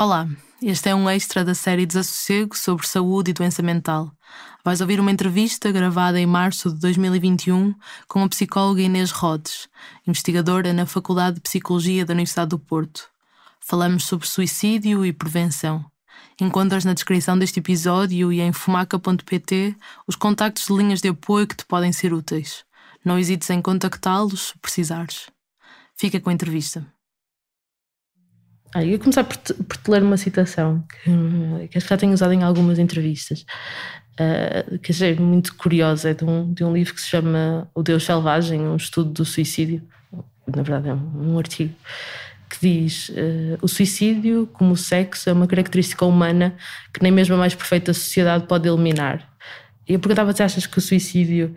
Olá, este é um extra da série Desassossego sobre saúde e doença mental. Vais ouvir uma entrevista gravada em março de 2021 com a psicóloga Inês Rhodes, investigadora na Faculdade de Psicologia da Universidade do Porto. Falamos sobre suicídio e prevenção. Encontras na descrição deste episódio e em fumaca.pt os contactos de linhas de apoio que te podem ser úteis. Não hesites em contactá-los se precisares. Fica com a entrevista. Ah, eu ia começar por te, por te ler uma citação que, que já tenho usado em algumas entrevistas, uh, que achei muito curiosa, é de um, de um livro que se chama O Deus Selvagem, um estudo do suicídio. Na verdade, é um, um artigo que diz: uh, o suicídio, como o sexo, é uma característica humana que nem mesmo a mais perfeita sociedade pode eliminar. E eu perguntava se achas que o suicídio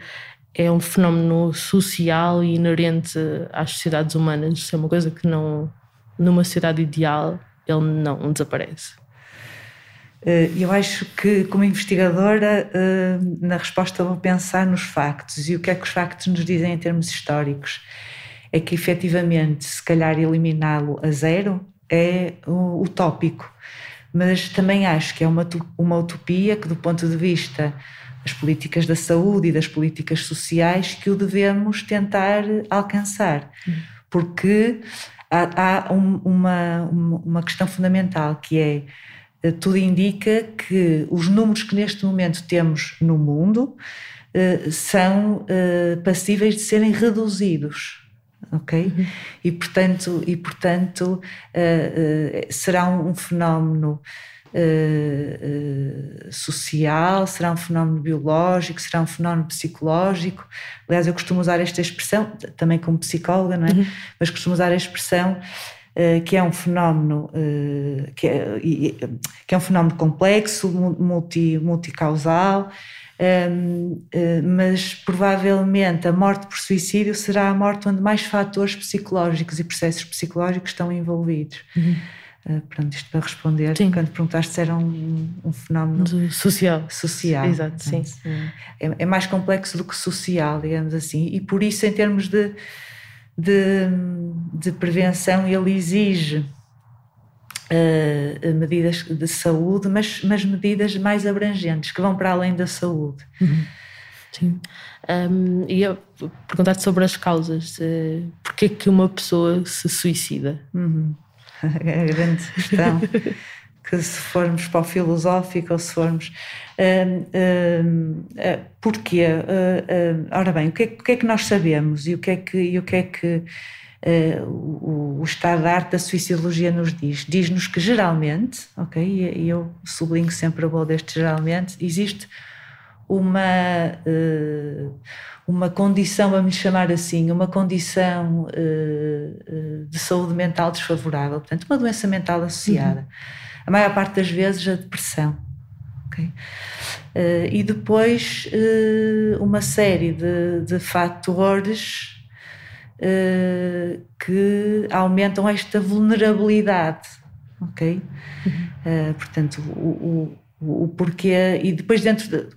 é um fenómeno social e inerente às sociedades humanas, é uma coisa que não numa sociedade ideal, ele não desaparece? Eh, eu acho que, como investigadora, eh, na resposta vou pensar nos factos e o que é que os factos nos dizem em termos históricos. É que, efetivamente, se calhar eliminá-lo a zero é utópico, mas também acho que é uma, uma utopia que, do ponto de vista das políticas da saúde e das políticas sociais, que o devemos tentar alcançar. Hum. Porque há, há um, uma, uma questão fundamental que é eh, tudo indica que os números que neste momento temos no mundo uh, são uh, passíveis de serem reduzidos. Ok? Uhum. E portanto, e, portanto uh, será um, um fenómeno uh, social, será um fenómeno biológico, será um fenómeno psicológico. Aliás, eu costumo usar esta expressão, também como psicóloga, não é? Uhum. Mas costumo usar a expressão uh, que é um fenómeno que é, que, é, um fenómeno complexo, multi, multicausal. Um, uh, mas provavelmente a morte por suicídio será a morte onde mais fatores psicológicos e processos psicológicos estão envolvidos. Uhum. Uh, pronto, isto para responder, sim. quando perguntaste se era um, um fenómeno social. Social. Exato, sim. É, é, mais complexo do que social, digamos assim, e por isso, em termos de, de, de prevenção, ele exige uh, medidas de saúde, mas, mas medidas mais abrangentes, que vão para além da saúde. Uhum. Sim. Um, ia perguntar-te sobre as causas. Uh, Porquê que uma pessoa se suicida? Uhum. a grande questão. que se formos para o filosófico ou se formos. Uh, uh, porquê? Uh, ora bem, o que, é, o que, é, que nós sabemos e o que é que, e o, que, é que o, o, estado da arte da suicidologia nos diz? Diz-nos que geralmente, ok, e eu sublinho sempre a boa deste geralmente, existe uma uma condição, vamos chamar assim, uma condição uh, de saúde mental desfavorável, portanto, uma doença mental associada. Uhum. A maior parte das vezes a depressão. Okay? Uh, e depois uh, uma série de, de fatores que aumentam esta vulnerabilidade. Ok? Uhum. portanto, o, o porquê e depois dentro de,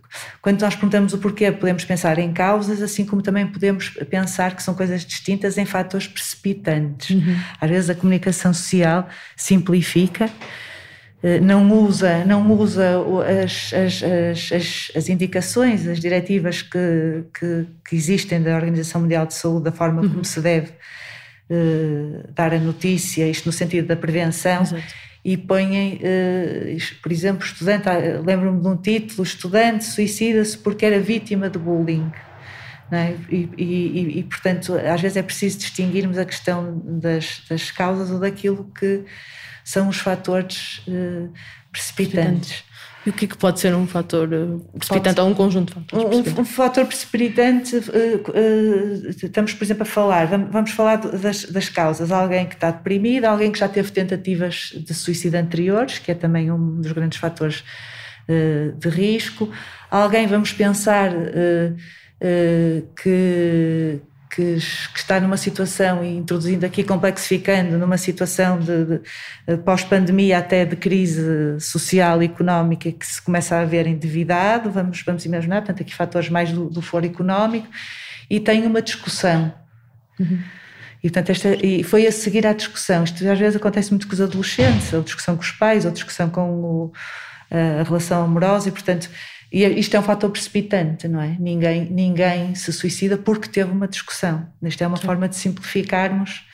quando nós perguntamos o porquê podemos pensar em causas assim como também podemos pensar que são coisas distintas em fatores precipitantes uhum. às vezes a comunicação social simplifica eh, não usa não usa as, as, as, as indicações as diretivas que, que, que, existem da Organização Mundial de Saúde da forma uhum. como se deve uh, dar a notícia isto no sentido da prevenção Exato e põem, uh, por exemplo, estudante, ah, lembro-me de um título, estudante suicida-se porque era vítima de bullying. É? E, e, e, portanto, às vezes é preciso distinguirmos a questão das, das causas ou daquilo que são os fatores uh, precipitantes. E o que, é que pode ser um fator eh, precipitante ou um conjunto de fatores? Um, um fator precipitante, uh, uh, estamos, por exemplo, a falar, vamos, falar das, das, causas. Alguém que está deprimido, alguém que já teve tentativas de suicídio anteriores, que é também um dos grandes fatores de risco. Alguém, vamos pensar, que que, que, está numa situação, e introduzindo aqui, complexificando, numa situação de, de pós-pandemia até de crise social e económica que se começa a ver endividado, vamos, vamos imaginar, portanto aqui fatores mais do, do foro económico, e tem uma discussão. Uhum. E, portanto, esta, e foi a seguir à discussão. Isto às vezes acontece muito com os adolescentes, ou discussão com os pais, ou discussão com o, a relação amorosa, e portanto, e isto é um fator precipitante, não é? Ninguém, ninguém se suicida porque teve uma discussão. Isto é uma Sim. forma de simplificarmos,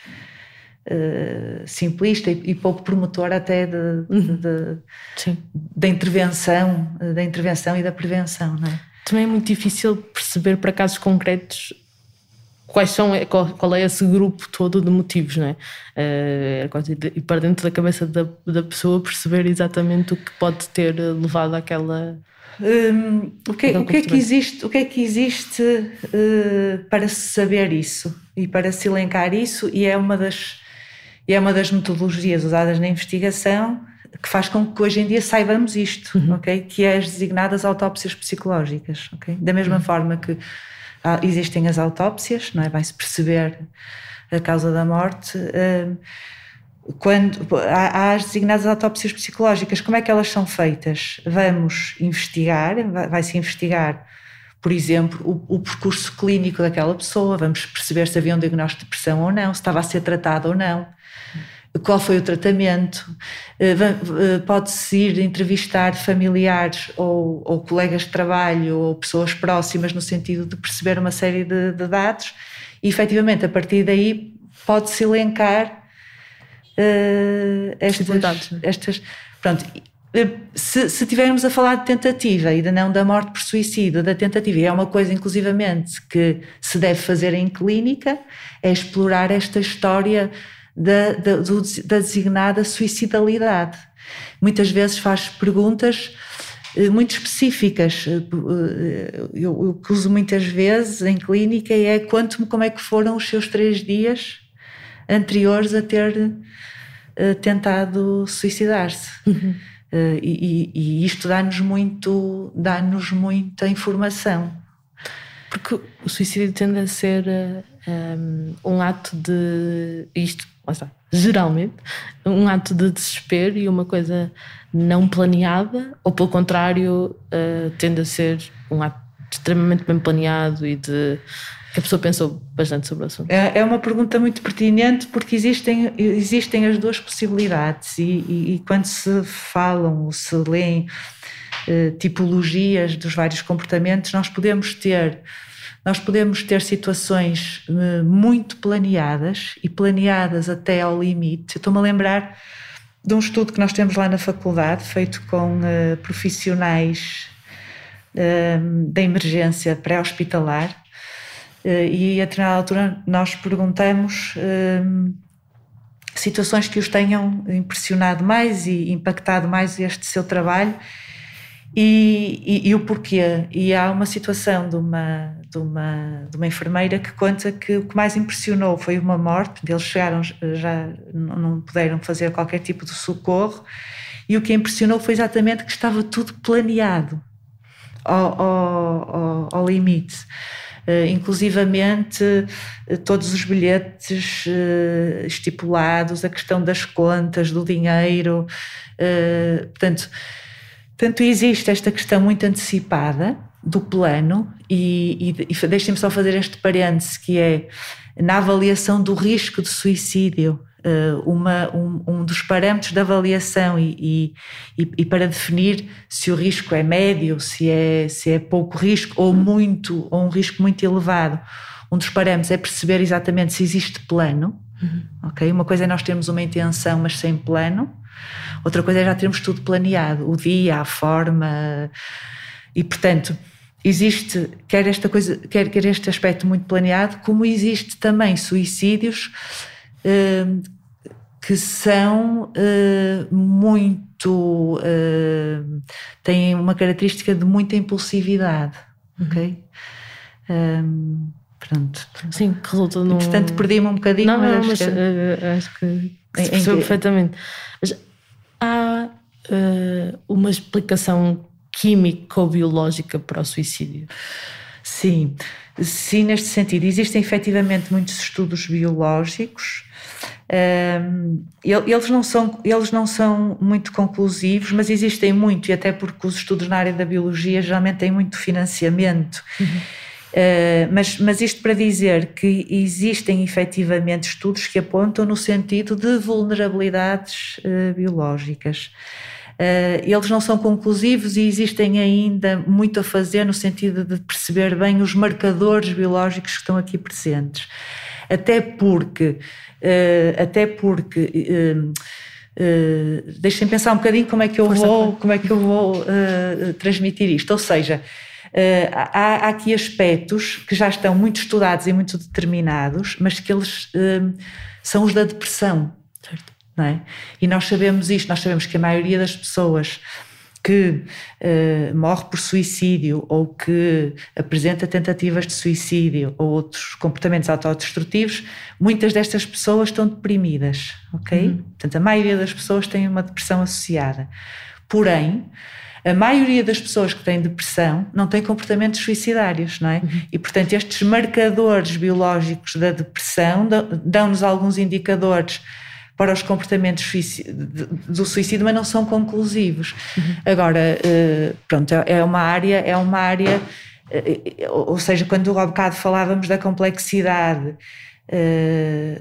uh, simplista e, e, pouco promotor até de, uhum. de, da intervenção, da intervenção e da prevenção, não é? Também é muito difícil perceber para casos concretos quais são, qual, qual, é esse grupo todo de motivos, não é? Uh, e para dentro da cabeça da, da pessoa perceber exatamente o que pode ter levado àquela. Um, o, que, o, que é que existe, o que é que existe uh, para se saber isso e para se elencar isso? E é uma das, é uma das metodologias usadas na investigação que faz com que hoje em dia saibamos isto, uhum. ok? Que é as designadas autópsias psicológicas, ok? Da mesma uhum. forma que existem as autópsias, não é? Vai-se perceber a causa da morte. Hum, quando há, as designadas autópsias psicológicas, como é que elas são feitas? Vamos investigar, vai-se investigar, por exemplo, o, o, percurso clínico daquela pessoa, vamos perceber se havia um diagnóstico de depressão ou não, se estava a ser tratado ou não. Qual foi o tratamento, eh, eh, pode-se ir entrevistar familiares ou, ou, colegas de trabalho ou pessoas próximas no sentido de perceber uma série de, de dados e efetivamente a partir daí pode-se elencar uh, estas, estas, pronto, se, se tivermos a falar de tentativa e de não da morte por suicídio, da tentativa, e é uma coisa inclusivamente que se deve fazer em clínica, é explorar esta história da, da, do, da designada suicidalidade. Muitas vezes faz perguntas eh, muito específicas. Eh, eu, que uso muitas vezes em clínica é quanto como é que foram os seus três dias anteriores a ter uh, tentado suicidar-se. Uhum. Uh, e, e, isto dá-nos muito, dá-nos muita informação. Porque o suicídio tende a ser um, um ato de. Isto está, geralmente, um ato de desespero e uma coisa não planeada, ou pelo contrário, uh, tende a ser um ato extremamente bem planeado e de que a pessoa pensou bastante sobre o assunto. É, é uma pergunta muito pertinente porque existem, existem as duas possibilidades e, e, e quando se falam ou se leem uh, tipologias dos vários comportamentos, nós podemos ter nós podemos ter situações eh, muito planeadas e planeadas até ao limite. Estou-me a lembrar de um estudo que nós temos lá na faculdade, feito com uh, profissionais uh, da emergência pré-hospitalar, e a determinada altura nós perguntamos situações que os tenham impressionado mais e impactado mais este seu trabalho e, e, e, o porquê. E há uma situação de uma, de, uma, de uma enfermeira que conta que o que mais impressionou foi uma morte, eles chegaram, já não puderam fazer qualquer tipo de socorro, e o que impressionou foi exatamente que estava tudo planeado ao, ao, ao, ao limite. Uh, inclusivamente uh, todos os bilhetes uh, estipulados, a questão das contas, do dinheiro, portanto Portanto, existe esta questão muito antecipada do plano, e, e, e deixem-me só fazer este parêntese, que é na avaliação do risco de suicídio, eh, uma, um, um, dos parâmetros de avaliação e, e, e, para definir se o risco é médio, se é, se é pouco risco ou muito, ou um risco muito elevado, um dos parâmetros é perceber exatamente se existe plano, uhum. ok? Uma coisa é nós termos uma intenção mas sem plano, Outra coisa é já termos tudo planeado, o dia, a forma. E, portanto, existe quer esta coisa, quer, quer este aspecto muito planeado, como existe também suicídios que são uh, muito. Uh, têm uma característica de muita impulsividade, uhum. ok? Um, pronto. Sim, que resulta num. Portanto, perdi-me um bocadinho. Não, não, mas, acho, que, acho que se percebeu perfeitamente. Mas há uh, uma explicação química ou biológica para o suicídio? Sim, sim, neste sentido. Existem efetivamente muitos estudos biológicos. Um, eles, não são, eles não são muito conclusivos, mas existem muito, e até porque os estudos na área da biologia geralmente têm muito financiamento. Uhum. Uh, mas, mas isto para dizer que existem efetivamente estudos que apontam no sentido de vulnerabilidades uh, biológicas. Uh, eles não são conclusivos e existem ainda muito a fazer no sentido de perceber bem os marcadores biológicos que estão aqui presentes. Até porque, até porque Uh, deixem pensar um bocadinho como é que eu Força vou, como é que eu vou uh, transmitir isto. Ou seja, Uh, há, há, aqui aspectos que já estão muito estudados e muito determinados, mas que eles uh, são os da depressão. Certo. Não é? E nós sabemos isto, nós sabemos que a maioria das pessoas que uh, morre por suicídio ou que apresenta tentativas de suicídio ou outros comportamentos autodestrutivos, muitas destas pessoas estão deprimidas, ok? Uhum. Portanto, a maioria das pessoas tem uma depressão associada. Porém, a maioria das pessoas que têm depressão não tem comportamentos suicidários, não é? Uhum. E, portanto, estes marcadores biológicos da depressão dão-nos alguns indicadores para os comportamentos do suicídio, mas não são conclusivos. Uhum. Agora, eh, pronto, é, é uma área, é uma área, eh, ou seja, quando há bocado falávamos da complexidade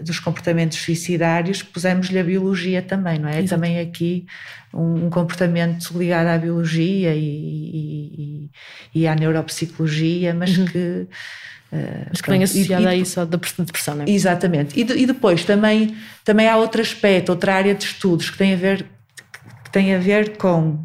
dos comportamentos suicidários, pusemos-lhe a biologia também, não é? Exato. Também aqui um, um, comportamento ligado à biologia e, e, e à neuropsicologia, mas uhum. que. Uh, mas que vem associada a isso, a depressão, não é? Exatamente. E, de, e depois também, também há outro aspecto, outra área de estudos que tem a ver, que tem a ver com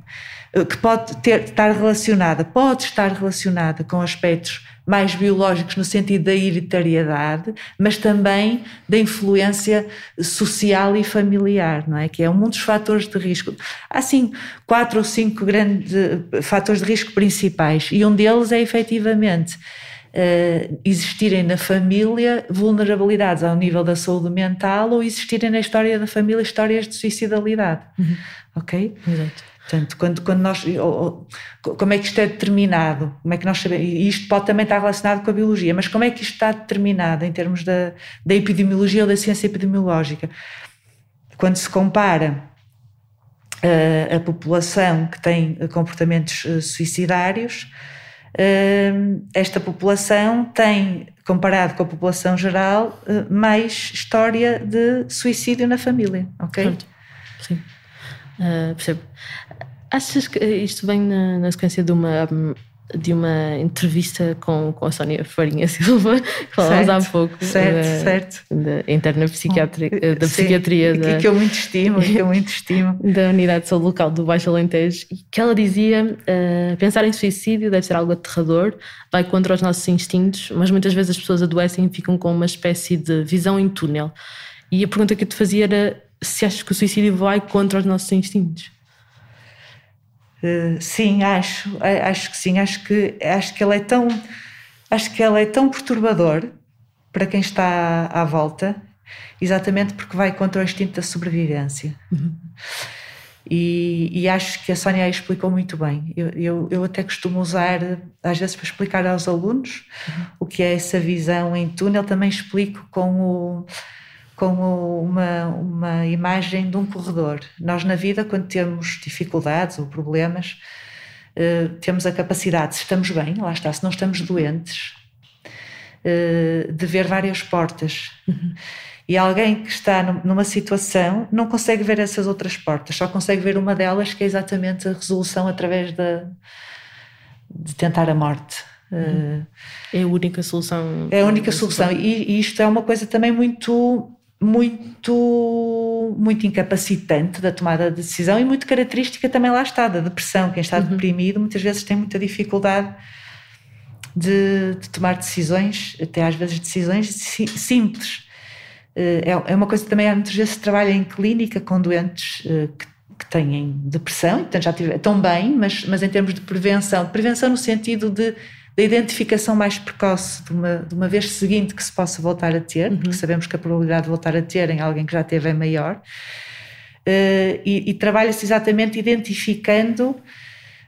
eh, que pode ter, estar relacionada, pode estar relacionada com aspectos mais biológicos no sentido da hereditariedade, mas também da influência social e familiar, não é? Que é um dos fatores de risco. Há assim quatro ou cinco grandes fatores de risco principais e um deles é efetivamente Uh, existirem na família vulnerabilidades ao nível da saúde mental ou existirem na história da família histórias de suicidalidade. Uhum. Ok? Exato. Portanto, quando, quando nós. Ou, ou, como é que isto é determinado? Como é que nós sabemos? E isto pode também estar relacionado com a biologia, mas como é que isto está determinado em termos da, da epidemiologia ou da ciência epidemiológica? Quando se compara a, eh, a população que tem comportamentos eh, suicidários, esta população tem, comparado com a população geral, mais história de suicídio na família, ok? Pronto. Sim. Uh, percebo. Achas que isto vem na, na sequência de uma, de uma entrevista com, com a Sónia Farinha Silva, que falámos há pouco, certo, da, certo. da interna psiquiatria, da Sim, psiquiatria da, que eu muito estimo, que eu muito estimo. da Unidade de Saúde Local do Baixo Alentejo, e que ela dizia uh, pensar em suicídio deve ser algo aterrador, vai contra os nossos instintos, mas muitas vezes as pessoas adoecem e ficam com uma espécie de visão em túnel. E a pergunta que eu te fazia era se achas que o suicídio vai contra os nossos instintos. Uh, sim, acho, acho que sim, acho que acho que ele é tão acho que ele é tão perturbador para quem está à volta, exatamente porque vai contra o instinto da sobrevivência. Uhum. E, e, acho que a Sónia explicou muito bem. Eu, eu, eu, até costumo usar, às vezes, para explicar aos alunos uhum. o que é essa visão em túnel, também explico com o como uma, uma imagem de um corredor. Nós, na vida, quando temos dificuldades ou problemas, uh, temos a capacidade, se estamos bem, lá está, se não estamos doentes, uh, de ver várias portas. Uhum. E alguém que está numa situação não consegue ver essas outras portas, só consegue ver uma delas, que é exatamente a resolução através da, de tentar a morte. Uhum. É a única solução. É a única solução. E, e, isto é uma coisa também muito muito muito incapacitante da tomada de decisão e muito característica também lá está da depressão quem está uhum. deprimido muitas vezes tem muita dificuldade de, de, tomar decisões até às vezes decisões simples eh, é, é uma coisa que também muitas vezes se trabalha em clínica com doentes eh, que, que têm depressão, então já estão bem, mas, mas em termos de prevenção, prevenção no sentido de da identificação mais precoce de uma, de uma vez seguinte que se possa voltar a ter, uhum. porque sabemos que a probabilidade de voltar a ter em alguém que já teve é maior, uh, e, e trabalha-se exatamente identificando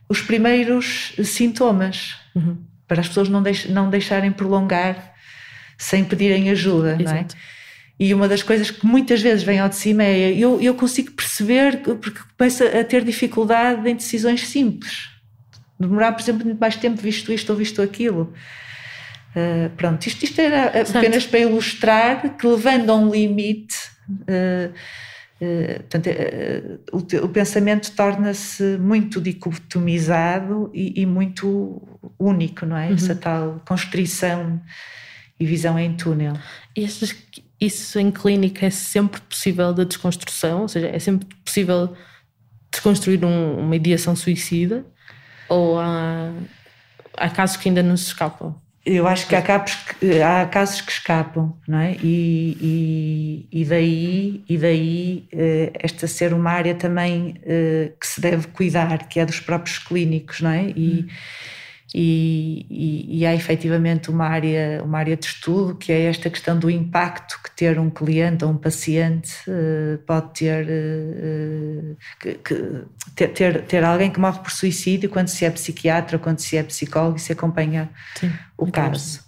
os primeiros sintomas, uhum. para as pessoas não, deix, não deixarem prolongar sem pedirem ajuda, Exato. não é? E uma das coisas que muitas vezes vem ao de cima é eu, eu consigo perceber, porque começo a ter dificuldade em decisões simples demorar, por exemplo, muito mais tempo visto isto ou visto aquilo. Uh, pronto, isto, isto era apenas para ilustrar que levando a um limite, uh, uh, portanto, o, o, pensamento torna-se muito dicotomizado e, e, muito único, não é? Uhum. Essa tal constrição e visão em túnel. E isso em clínica é sempre possível da desconstrução? Ou seja, é sempre possível desconstruir um, uma ideação suicida? Ou há, há casos que ainda não se escapam? Eu acho que há, capos, há casos que escapam, não é? E, e, e daí, e daí eh, esta ser uma área também eh, que se deve cuidar, que é dos próprios clínicos, não é? E, hum e, e, e, há efetivamente uma área, uma área de estudo que é esta questão do impacto que ter um cliente ou um paciente uh, pode ter, uh, que, que, ter, ter, alguém que morre por suicídio quando se é psiquiatra, quando se é psicólogo e se acompanha Sim, o caso.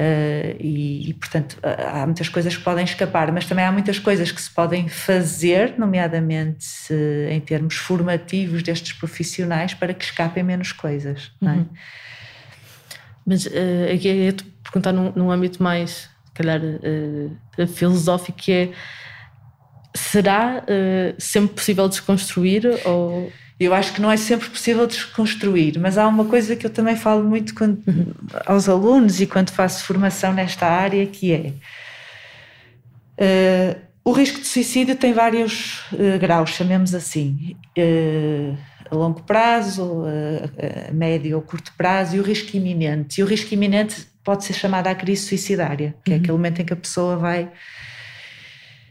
Uh, e, e, portanto, há muitas coisas que podem escapar, mas também há muitas coisas que se podem fazer, nomeadamente uh, em termos formativos destes profissionais, para que escapem menos coisas. É? Uhum. Mas uh, aqui é te perguntar num, num, âmbito mais, se calhar, filosófico, que é será sempre possível desconstruir ou eu acho que não é sempre possível desconstruir, mas há uma coisa que eu também falo muito quando, aos alunos e quando faço formação nesta área, que é uh, o risco de suicídio tem vários uh, graus, chamemos assim, uh, a longo prazo, a médio ou curto prazo, e o risco iminente. E o risco iminente pode ser chamado a crise suicidária, que é uhum. aquele momento em que a pessoa vai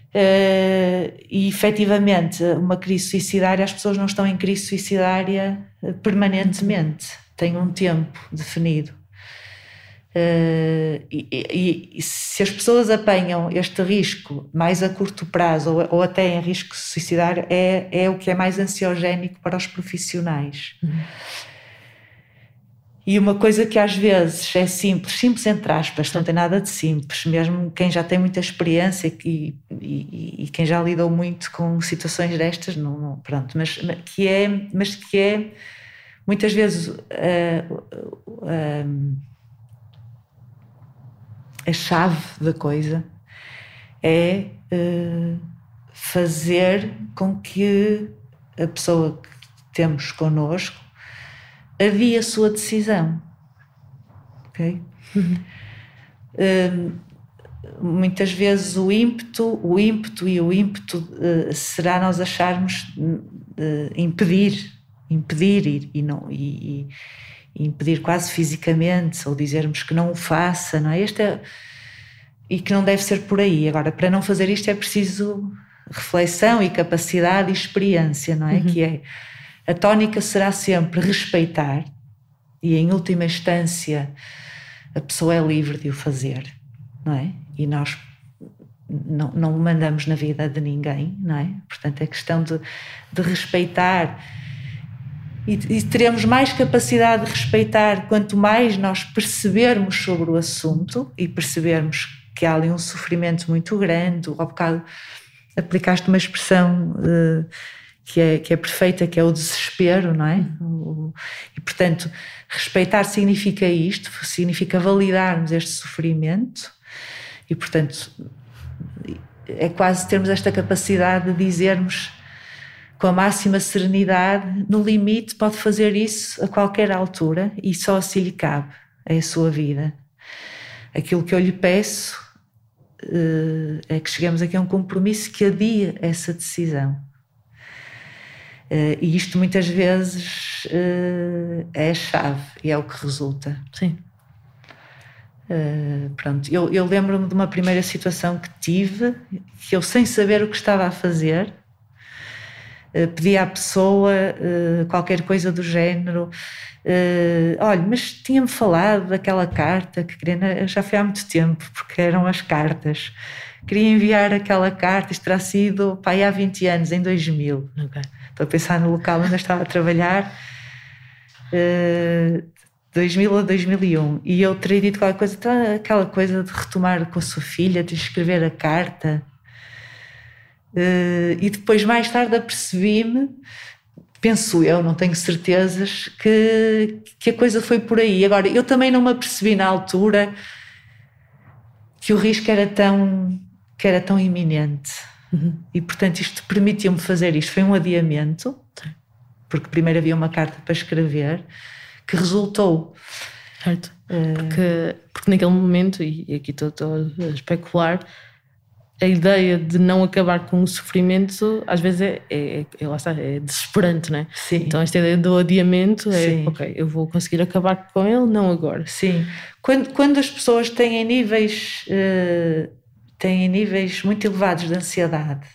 Uh, e efetivamente, uma crise suicidária, as pessoas não estão em crise suicidária eh, permanentemente, têm um tempo definido. Uh, e, e, e, se as pessoas apanham este risco mais a curto prazo ou, ou até em risco suicidário, é, é o que é mais ansiogénico para os profissionais. Uhum. E uma coisa que às vezes é simples, simples entre aspas, não tem nada de simples, mesmo quem já tem muita experiência e, e, e quem já lidou muito com situações destas, não, não, pronto, mas que é, mas que é muitas vezes uh, uh, a chave da coisa é uh, fazer com que a pessoa que temos connosco havia a sua decisão. Ok? Uhum. Um, muitas vezes o ímpeto, o ímpeto e o ímpeto uh, será nós acharmos uh, impedir, impedir e, e não e, e, impedir quase fisicamente ou dizermos que não o faça, não é? Este é, e que não deve ser por aí. Agora, para não fazer isto é preciso reflexão e capacidade e experiência, não é? Uhum. Que é a tónica será sempre respeitar e, em última instância, a pessoa é livre de o fazer, não é? E nós não, não mandamos na vida de ninguém, não é? Portanto, é questão de, de respeitar. E, e, teremos mais capacidade de respeitar quanto mais nós percebermos sobre o assunto e percebermos que há ali um sofrimento muito grande. Há bocado aplicaste uma expressão. Uh, que é, que é perfeita, que é o desespero, não é? O, e, portanto, respeitar significa isto, significa validarmos este sofrimento e, portanto, é quase termos esta capacidade de dizermos com a máxima serenidade, no limite, pode fazer isso a qualquer altura e só se lhe cabe, é a sua vida. Aquilo que eu lhe peço eh, é que chegamos aqui a um compromisso que adia essa decisão. Uh, e isto muitas vezes uh, é a chave e é o que resulta. Sim. Uh, pronto, eu, eu lembro-me de uma primeira situação que tive, que eu sem saber o que estava a fazer, pedi à pessoa qualquer coisa do género. olha, mas tinha-me falado daquela carta que queria, já foi há muito tempo, porque eram as cartas. Queria enviar aquela carta, isto terá sido pá, há 20 anos, em 2000. Okay Estou a pensar no local onde eu estava a trabalhar, uh, 2000 ou 2001, e eu teria dito qualquer coisa, então, aquela coisa de retomar com a sua filha, de escrever a carta. Uh, e depois, mais tarde, apercebi-me penso eu, não tenho certezas, que, que a coisa foi por aí. Agora, eu também não me apercebi na altura que o risco era tão, que era tão iminente. Uhum. E, portanto, isto permitiu-me fazer isto. Foi um adiamento, porque primeiro havia uma carta para escrever, que resultou. Certo. Uh... Porque, porque naquele momento, e aqui estou, estou a especular, a ideia de não acabar com o sofrimento às vezes é, é, é, lá está, é desesperante, não é? Sim. Então esta ideia do adiamento é Sim. ok, eu vou conseguir acabar com ele, não agora. Sim. Quando, quando as pessoas têm níveis, uh, têm níveis muito elevados de ansiedade,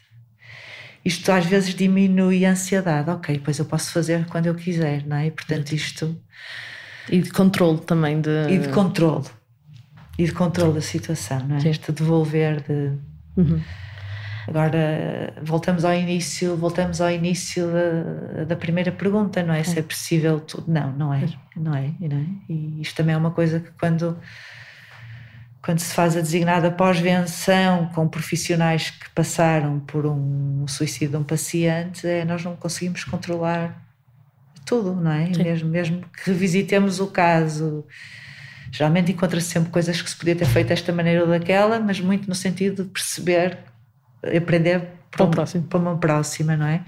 isto às vezes diminui a ansiedade. Ok, pois eu posso fazer quando eu quiser, não é? E, portanto isto... E de controle também. De... E de controle. E de controle da situação, não é? Sim. Este devolver de Uhum. Agora voltamos ao início, voltamos ao início da, da primeira pergunta, não é? é? Se é possível tudo. Não, não é, não é, não é? E isto também é uma coisa que quando quando se faz a designada pós-venção com profissionais que passaram por um suicídio de um paciente, é, nós não conseguimos controlar tudo, não é? Mesmo, mesmo que revisitemos o caso, Geralmente encontra-se sempre coisas que se podia ter feito desta maneira ou daquela, mas muito no sentido de perceber, aprender para, um, próximo. para uma próxima, não é?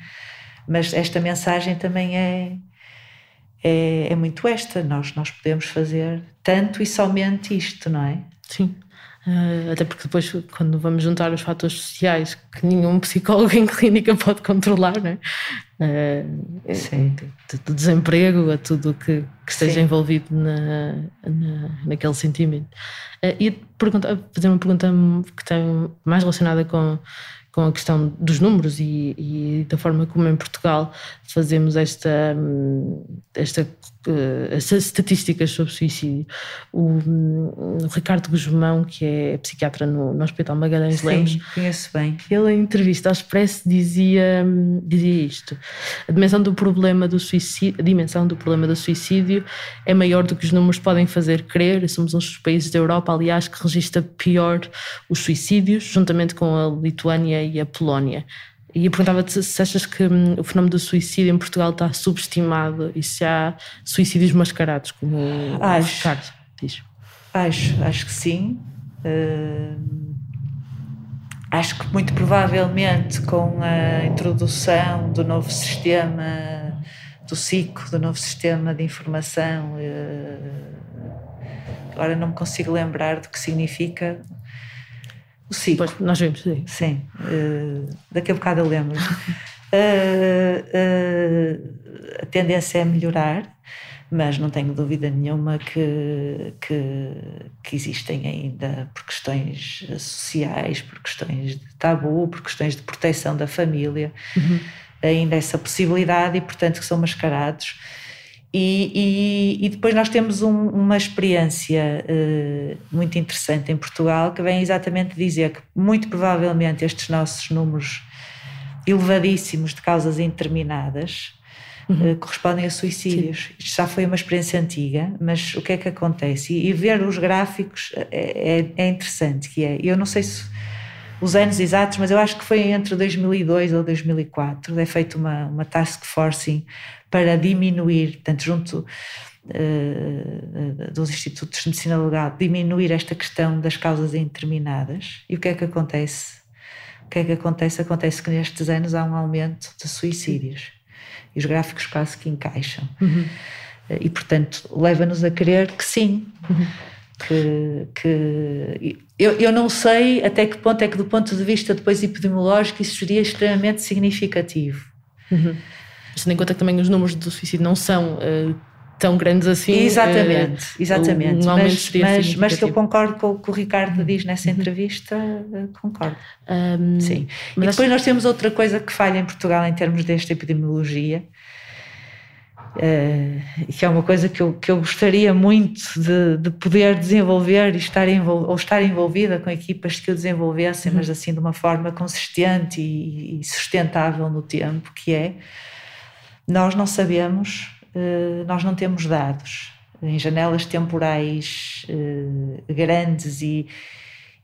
Mas esta mensagem também é, é, é muito esta. Nós, nós podemos fazer tanto e somente isto, não é? Sim. Uh, até porque depois, quando vamos juntar os fatores sociais que nenhum psicólogo em clínica pode controlar, né? Uh, Sim. Do desemprego a tudo que, que esteja Sim. envolvido na, na, naquele sentimento. Uh, e perguntar, fazer uma pergunta que tem mais relacionada com com a questão dos números e, e, da forma como em Portugal fazemos esta, esta, estas estatísticas sobre suicídio. O, o, Ricardo Guzmão, que é psiquiatra no, no Hospital Magalhães Sim, Lemos, conheço bem. Ele, em entrevista ao Expresso, dizia, dizia isto: a dimensão do problema do suicídio, a dimensão do problema do suicídio é maior do que os números podem fazer crer. Somos um dos países da Europa, aliás, que registra pior os suicídios, juntamente com a Lituânia e a Polónia. E eu perguntava-te se achas que hum, o fenómeno do suicídio em Portugal está subestimado e se há suicídios mascarados, como acho, o Ricardo diz. Acho, acho que sim. Uh, acho que muito provavelmente com a introdução do novo sistema, do SICO, do novo sistema de informação, uh, agora não me consigo lembrar do que significa, Pois, nós vimos, sim. Sim, uh, daqui a bocado eu lembro. uh, uh, a tendência é melhorar, mas não tenho dúvida nenhuma que, que, que, existem ainda, por questões sociais, por questões de tabu, por questões de proteção da família, uhum. ainda essa possibilidade e, portanto, que são mascarados e, e, e, depois nós temos um, uma experiência uh, muito interessante em Portugal que vem exatamente dizer que muito provavelmente estes nossos números elevadíssimos de causas indeterminadas uhum. uh, correspondem a suicídios. Sim. Isto já foi uma experiência antiga, mas o que é que acontece? E, e ver os gráficos é, é, é, interessante, que é, eu não sei se os anos exatos, mas eu acho que foi entre 2002 ou 2004, é feita uma, uma task force para diminuir, portanto, junto uh, dos institutos de medicina legal, diminuir esta questão das causas indeterminadas. E o que é que acontece? O que é que acontece? Acontece que nestes anos há um aumento de suicídios. E os gráficos quase que encaixam. Uhum. E, portanto, leva-nos a crer que sim. Uhum. Que, que eu, eu não sei até que ponto é que, do ponto de vista depois epidemiológico, isso seria extremamente significativo. Uhum tendo em conta que também os números do suicídio não são uh, tão grandes assim. Exatamente, uh, exatamente. Um mas, mas, mas que eu concordo com o que o Ricardo diz nessa uhum. entrevista, uh, concordo. Um, Sim. e depois acho... nós temos outra coisa que falha em Portugal em termos desta epidemiologia. Uh, que é uma coisa que eu, que eu gostaria muito de, de poder desenvolver e estar envol, ou estar envolvida com equipas que o desenvolvessem, uhum. mas assim de uma forma consistente e, e sustentável no tempo, que é nós não sabemos, eh, nós não temos dados em janelas temporais eh, grandes e,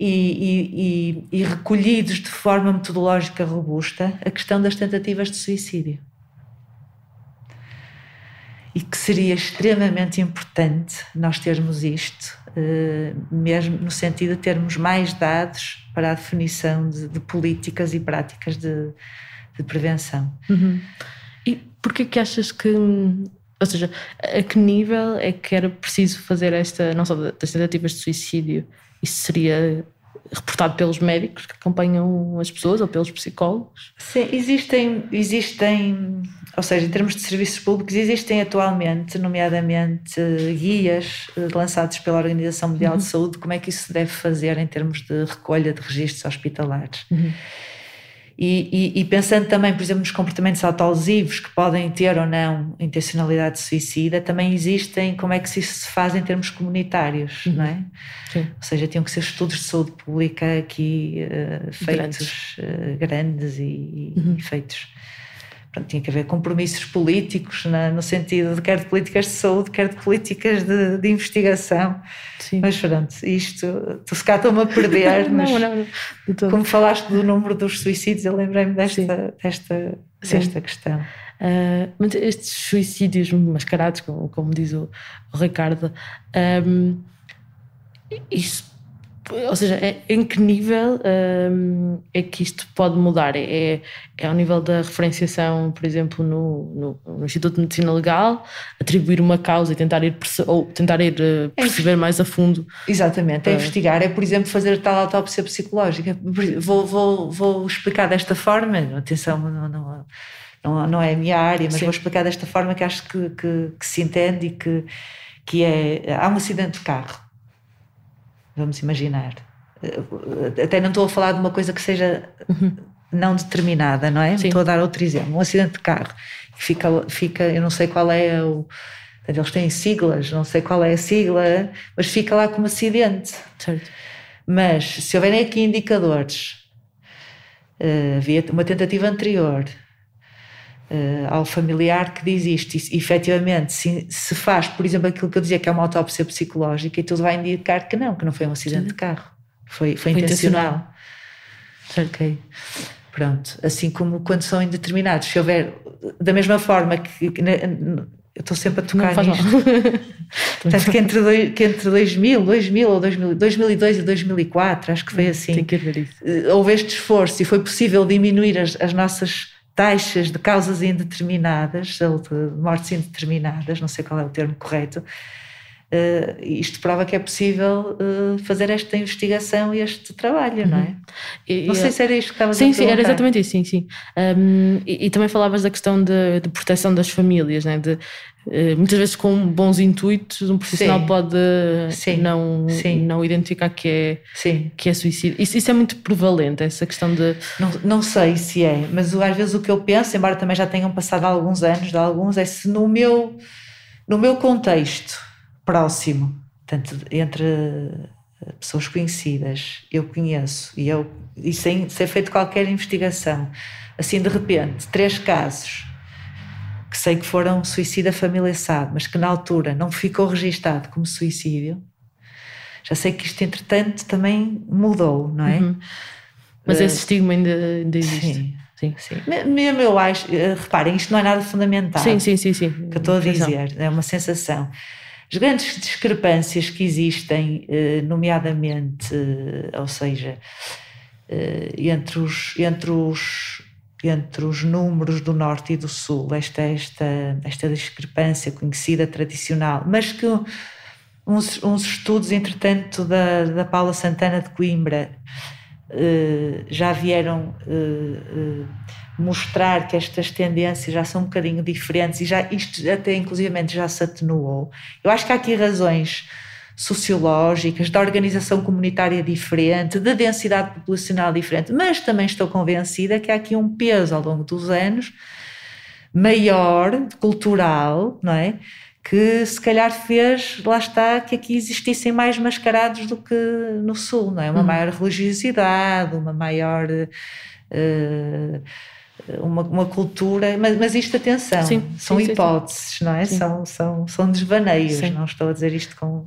e, e, e, recolhidos de forma metodológica robusta a questão das tentativas de suicídio. e que seria extremamente importante nós termos isto, uh, mesmo no sentido de termos mais dados para a definição de, de políticas e práticas de, de prevenção. Uhum. Porquê que achas que, ou seja, a que nível é que era preciso fazer esta, não só das tentativas de suicídio, isso seria reportado pelos médicos que acompanham as pessoas ou pelos psicólogos? Sim, existem, existem, ou seja, em termos de serviços públicos, existem atualmente, nomeadamente, guias eh, lançados pela Organização Mundial uhum. de Saúde, como é que isso se deve fazer em termos de recolha de registros hospitalares. Uhum. E, e, e, pensando também, por exemplo, nos comportamentos autolesivos que podem ter ou não intencionalidade suicida, também existem como é que isso se faz em termos comunitários, uhum. não é? Sim. Ou seja, tinham que ser estudos de saúde pública aqui uh, feitos grandes, uh, grandes e, uhum. e feitos Pronto, tinha que haver compromissos políticos, na, no sentido de quer de políticas de saúde, quer de políticas de, de investigação. Sim. Mas pronto, isto, tu se cá estou-me a perder, mas não, não, não, como falaste do número dos suicídios, eu lembrei-me desta, desta, desta questão. Uh, mas estes suicídios mascarados, como, como diz o, o Ricardo, um, isso ou seja, é, em que nível um, é que isto pode mudar? É, é ao nível da referenciação, por exemplo, no, no, no, Instituto de Medicina Legal, atribuir uma causa e tentar ir, ou tentar ir uh, perceber é, mais a fundo? Exatamente, é uh, investigar, é por exemplo fazer tal autópsia psicológica. Vou, vou, vou explicar desta forma, atenção, não, não, não, não é a minha área, mas Sim. vou explicar desta forma que acho que, que, que se entende e que, que é, há um acidente de carro vamos imaginar. Eh, até não estou a falar de uma coisa que seja uhum. não determinada, não é? Sim. Estou a dar outro exemplo. Um acidente de carro. Fica, fica, eu não sei qual é o. Eles têm siglas, não sei qual é a sigla, mas fica lá como acidente. Certo. Mas se houverem aqui indicadores, uh, havia uma tentativa anterior, ao familiar que diz isto. E, efetivamente, se, se, faz, por exemplo, aquilo que eu dizia que é uma autópsia psicológica, e tudo vai indicar que não, que não foi um acidente Sim. de carro. Foi, foi, foi intencional. intencional. Ok. Pronto. Assim como quando são indeterminados. Se houver, da mesma forma que. que eu estou sempre a tocar nisto. Portanto, que entre, dois, que entre 2000, 2000 ou 2000, 2002 e 2004, acho que foi assim. Tem que ver isso. Eh, houve este esforço e foi possível diminuir as, as nossas taxas de causas indeterminadas, ou de mortes indeterminadas, não sei qual é o termo correto, Uh, isto prova que é possível uh, fazer esta investigação e este trabalho, uhum. não é? Uhum. E, não sei se era isto que estavas sim, a Sim, era exatamente isso, sim, sim. Um, e, e, também falavas da questão de, de proteção das famílias, né? de, muitas vezes com bons intuitos um profissional sim. pode sim. Não, sim. não identificar que é, que é suicídio. Isso, isso é muito prevalente, essa questão de... Não, não sei se é, mas às vezes o que eu penso, embora também já tenham passado alguns anos de alguns, é se no meu, no meu contexto próximo, tanto entre eh, pessoas conhecidas, eu conheço, e, eu, e sem ser feito qualquer investigação, assim de repente, três casos sei que foram suicida família sabe, mas que na altura não ficou registado como suicídio, já sei que isto entretanto também mudou, não é? Uhum. Mas uh, esse estigma ainda, ainda existe. Sim. Sim, sim. Mesmo eu acho, eh, reparem, isto não é nada fundamental. Sim, sim, sim, sim. Que eu estou a dizer, é uma sensação. As grandes discrepâncias que existem, eh, nomeadamente, eh, ou seja, eh, entre os, entre os, entre os números do Norte e do Sul, esta, esta, esta discrepância conhecida tradicional, mas que uns, uns estudos, entretanto, da, da Paula Santana de Coimbra já vieram mostrar que estas tendências já são um bocadinho diferentes e já isto até inclusivamente já se atenuou. Eu acho que há aqui razões sociológicas, de organização comunitária diferente, de densidade populacional diferente, mas também estou convencida que há aqui um peso ao longo dos anos maior, cultural, não é? Que se calhar fez, lá está, que aqui existissem mais mascarados do que no Sul, não é? Uma uhum. maior religiosidade, uma maior. Uh, uma, uma cultura, mas, mas isto, atenção, sim, são sim, hipóteses, sim. não é? São, são, são desvaneios, não estou a dizer isto com,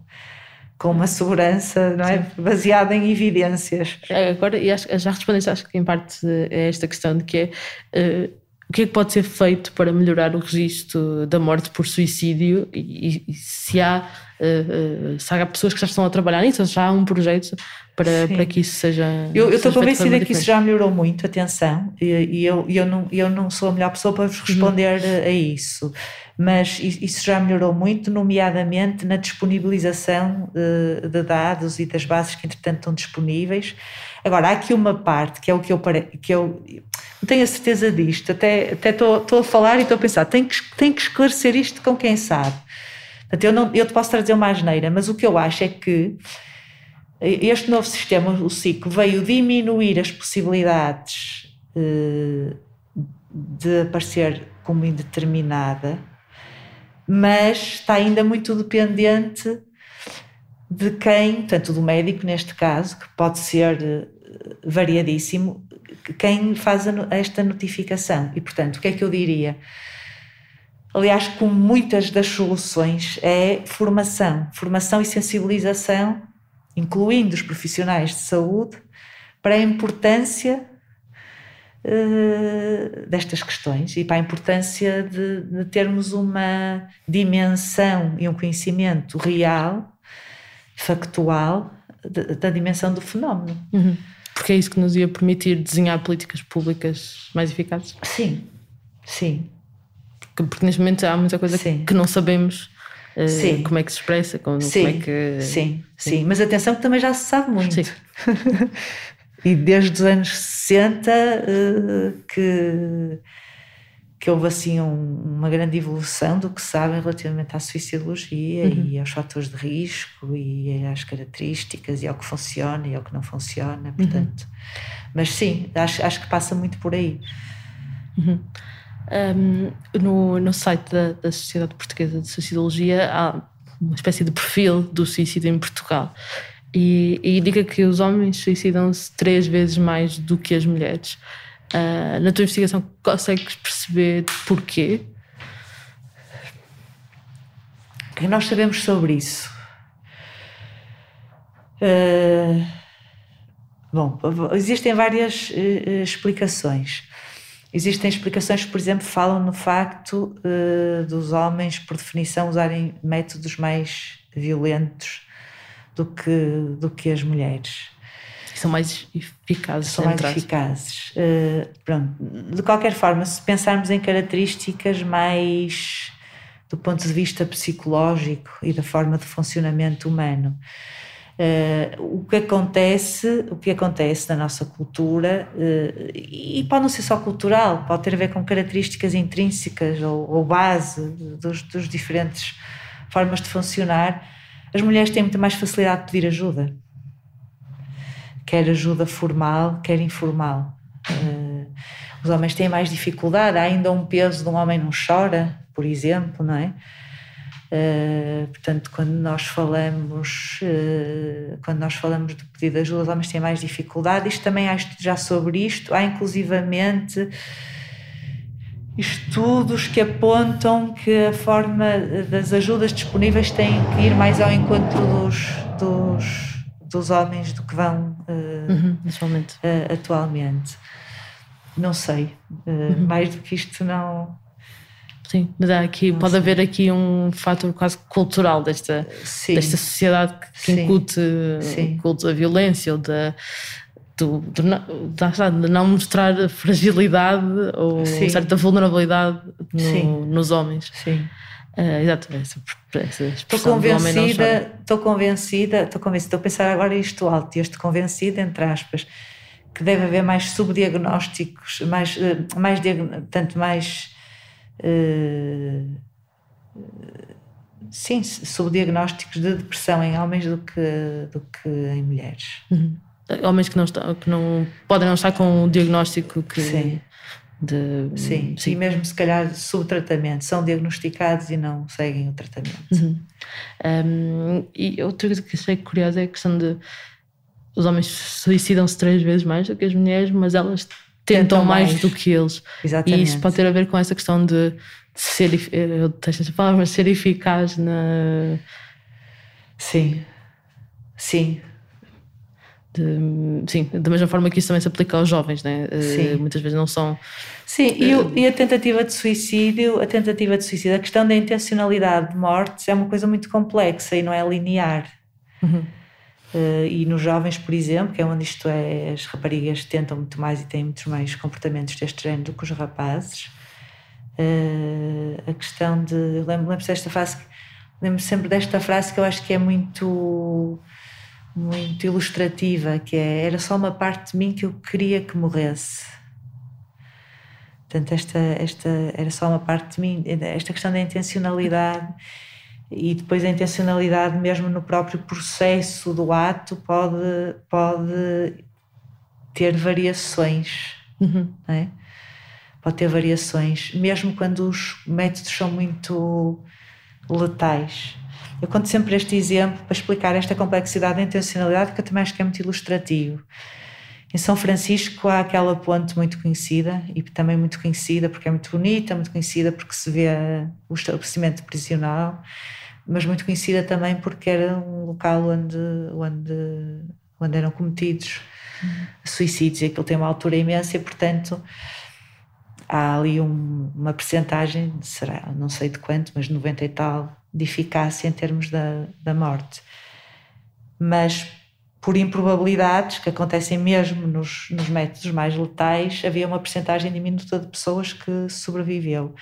com uma segurança, não é? Baseada em evidências. É, agora, e acho, já respondeste, acho que em parte a esta questão de que é. Uh, o que é que pode ser feito para melhorar o registro da morte por suicídio e, e se, há, uh, uh, se há pessoas que já estão a trabalhar nisso, ou já há um projeto para, para que isso seja. Eu, eu estou convencida que isso já melhorou muito, atenção, e, e eu, eu, não, eu não sou a melhor pessoa para vos responder uhum. a isso, mas isso já melhorou muito, nomeadamente na disponibilização de, dados e das bases que, entretanto, estão disponíveis. Agora, há aqui uma parte que é o que eu, que eu não tenho a certeza disto, até, até estou, estou a falar e estou a pensar, tenho que, tenho que esclarecer isto com quem sabe. Portanto, eu, não, eu te posso trazer uma asneira, mas o que eu acho é que este novo sistema, o ciclo, veio diminuir as possibilidades eh, de aparecer como indeterminada, mas está ainda muito dependente de quem, tanto do médico neste caso, que pode ser eh, variadíssimo, quem faz esta notificação. E, portanto, o que é que eu diria? Aliás, como muitas das soluções, é formação, formação e sensibilização incluindo os profissionais de saúde, para a importância uh, destas questões e para a importância de, de, termos uma dimensão e um conhecimento real, factual, de, da dimensão do fenómeno. Uhum. Porque é isso que nos ia permitir desenhar políticas públicas mais eficazes? Sim, sim. Porque, porque neste momento há muita coisa sim. que não sabemos eh, sim. como é que se expressa, como, sim. como é que. Sim, sim, sim, mas atenção que também já se sabe muito. Sim. e desde os anos 60 eh, que, que houve assim um, uma grande evolução do que se sabe relativamente à suicidologia uhum. e aos fatores de risco e às características e ao que funciona e ao que não funciona, uhum. portanto. Uhum. Mas sim, acho, acho que passa muito por aí. Uhum. Um, no, no site da, da Sociedade Portuguesa de Suicidologia há uma espécie de perfil do suicídio em Portugal. E, e indica que os homens suicidam-se três vezes mais do que as mulheres. Uh, na tua investigação, consegues perceber porquê? O que nós sabemos sobre isso? Uh, bom, existem várias uh, explicações. Existem explicações que, por exemplo, falam no facto uh, dos homens, por definição, usarem métodos mais violentos do que, do que as mulheres. São mais eficazes. São mais eficazes. Uh, pronto. De qualquer forma, se pensarmos em características mais do ponto de vista psicológico e da forma de funcionamento humano, Uh, o que acontece, o que acontece na nossa cultura, uh, e pode não ser só cultural, pode ter a ver com características intrínsecas ou, ou base dos, dos, diferentes formas de funcionar, as mulheres têm muita mais facilidade de pedir ajuda, quer ajuda formal, quer informal. Uh, os homens têm mais dificuldade, há ainda um peso de um homem não chora, por exemplo, não é? Uh, portanto, quando nós falamos uh, quando nós falamos de pedido de ajuda, os homens têm mais dificuldade. Isto também há estudos já sobre isto. Há inclusivamente estudos que apontam que a forma das ajudas disponíveis tem que ir mais ao encontro dos, dos, dos homens do que vão uh, uhum, atualmente. Não sei, uhum. mais do que isto não Sim, mas há aqui, Não pode sei. haver aqui um fator quase cultural desta, desta sociedade que Sim. incute Sim. culto da violência ou da, do, do, de não mostrar fragilidade ou Sim. certa vulnerabilidade no, nos homens. Sim. Uh, exatamente, estou convencida, estou convencida, estou convencida, estou a pensar agora isto alto, este convencida, entre aspas, que deve haver mais subdiagnósticos, mais, eh, mais tanto mais uh, sim, sobre diagnósticos de depressão em homens do que, do que em mulheres. Uhum. Homens que não, estão, que não podem não estar com um diagnóstico que. Sim. De, sim, sim, e mesmo se calhar subtratamento, são diagnosticados e não seguem o tratamento. Uhum. Um, e outra coisa que achei curiosa é a questão de os homens suicidam-se três vezes mais do que as mulheres, mas elas tentam mais, mais, do que eles. Exatamente. E isso pode ter a ver com essa questão de, de ser, eu detesto essa palavra, ser eficaz na. Sim, sim. De, sim, da mesma forma que isso também se aplica aos jovens, né? Uh, muitas vezes não são. Sim, uh, e, o, e, a tentativa de suicídio, a tentativa de suicídio, a questão da intencionalidade de mortes é uma coisa muito complexa e não é linear. Uhum. Uh, e nos jovens, por exemplo, que é onde isto é, as raparigas tentam muito mais e têm muitos mais comportamentos deste género do que os rapazes. a questão de. Lembro-me lembro desta frase, lembro sempre desta frase que eu acho que é muito muito ilustrativa, que é era só uma parte de mim que eu queria que morresse. Portanto, esta, esta era só uma parte de mim, esta questão da intencionalidade e depois a intencionalidade mesmo no próprio processo do ato pode, pode ter variações, uhum. é? pode ter variações, mesmo quando os métodos são muito letais. Eu conto sempre este exemplo para explicar esta complexidade da intencionalidade, que eu também acho que é muito ilustrativo. Em São Francisco há aquela ponte muito conhecida e também muito conhecida porque é muito bonita, muito conhecida porque se vê o estabelecimento prisional, mas muito conhecida também porque era um local onde, onde, onde eram cometidos uhum. suicídios e aquilo tem uma altura imensa e, portanto, há ali um, uma percentagem, será, não sei de quanto, mas 90 e tal de eficácia em termos da, da morte. Mas por improbabilidades que acontecem mesmo nos, nos métodos mais letais, havia uma percentagem diminuta de pessoas que sobreviveu.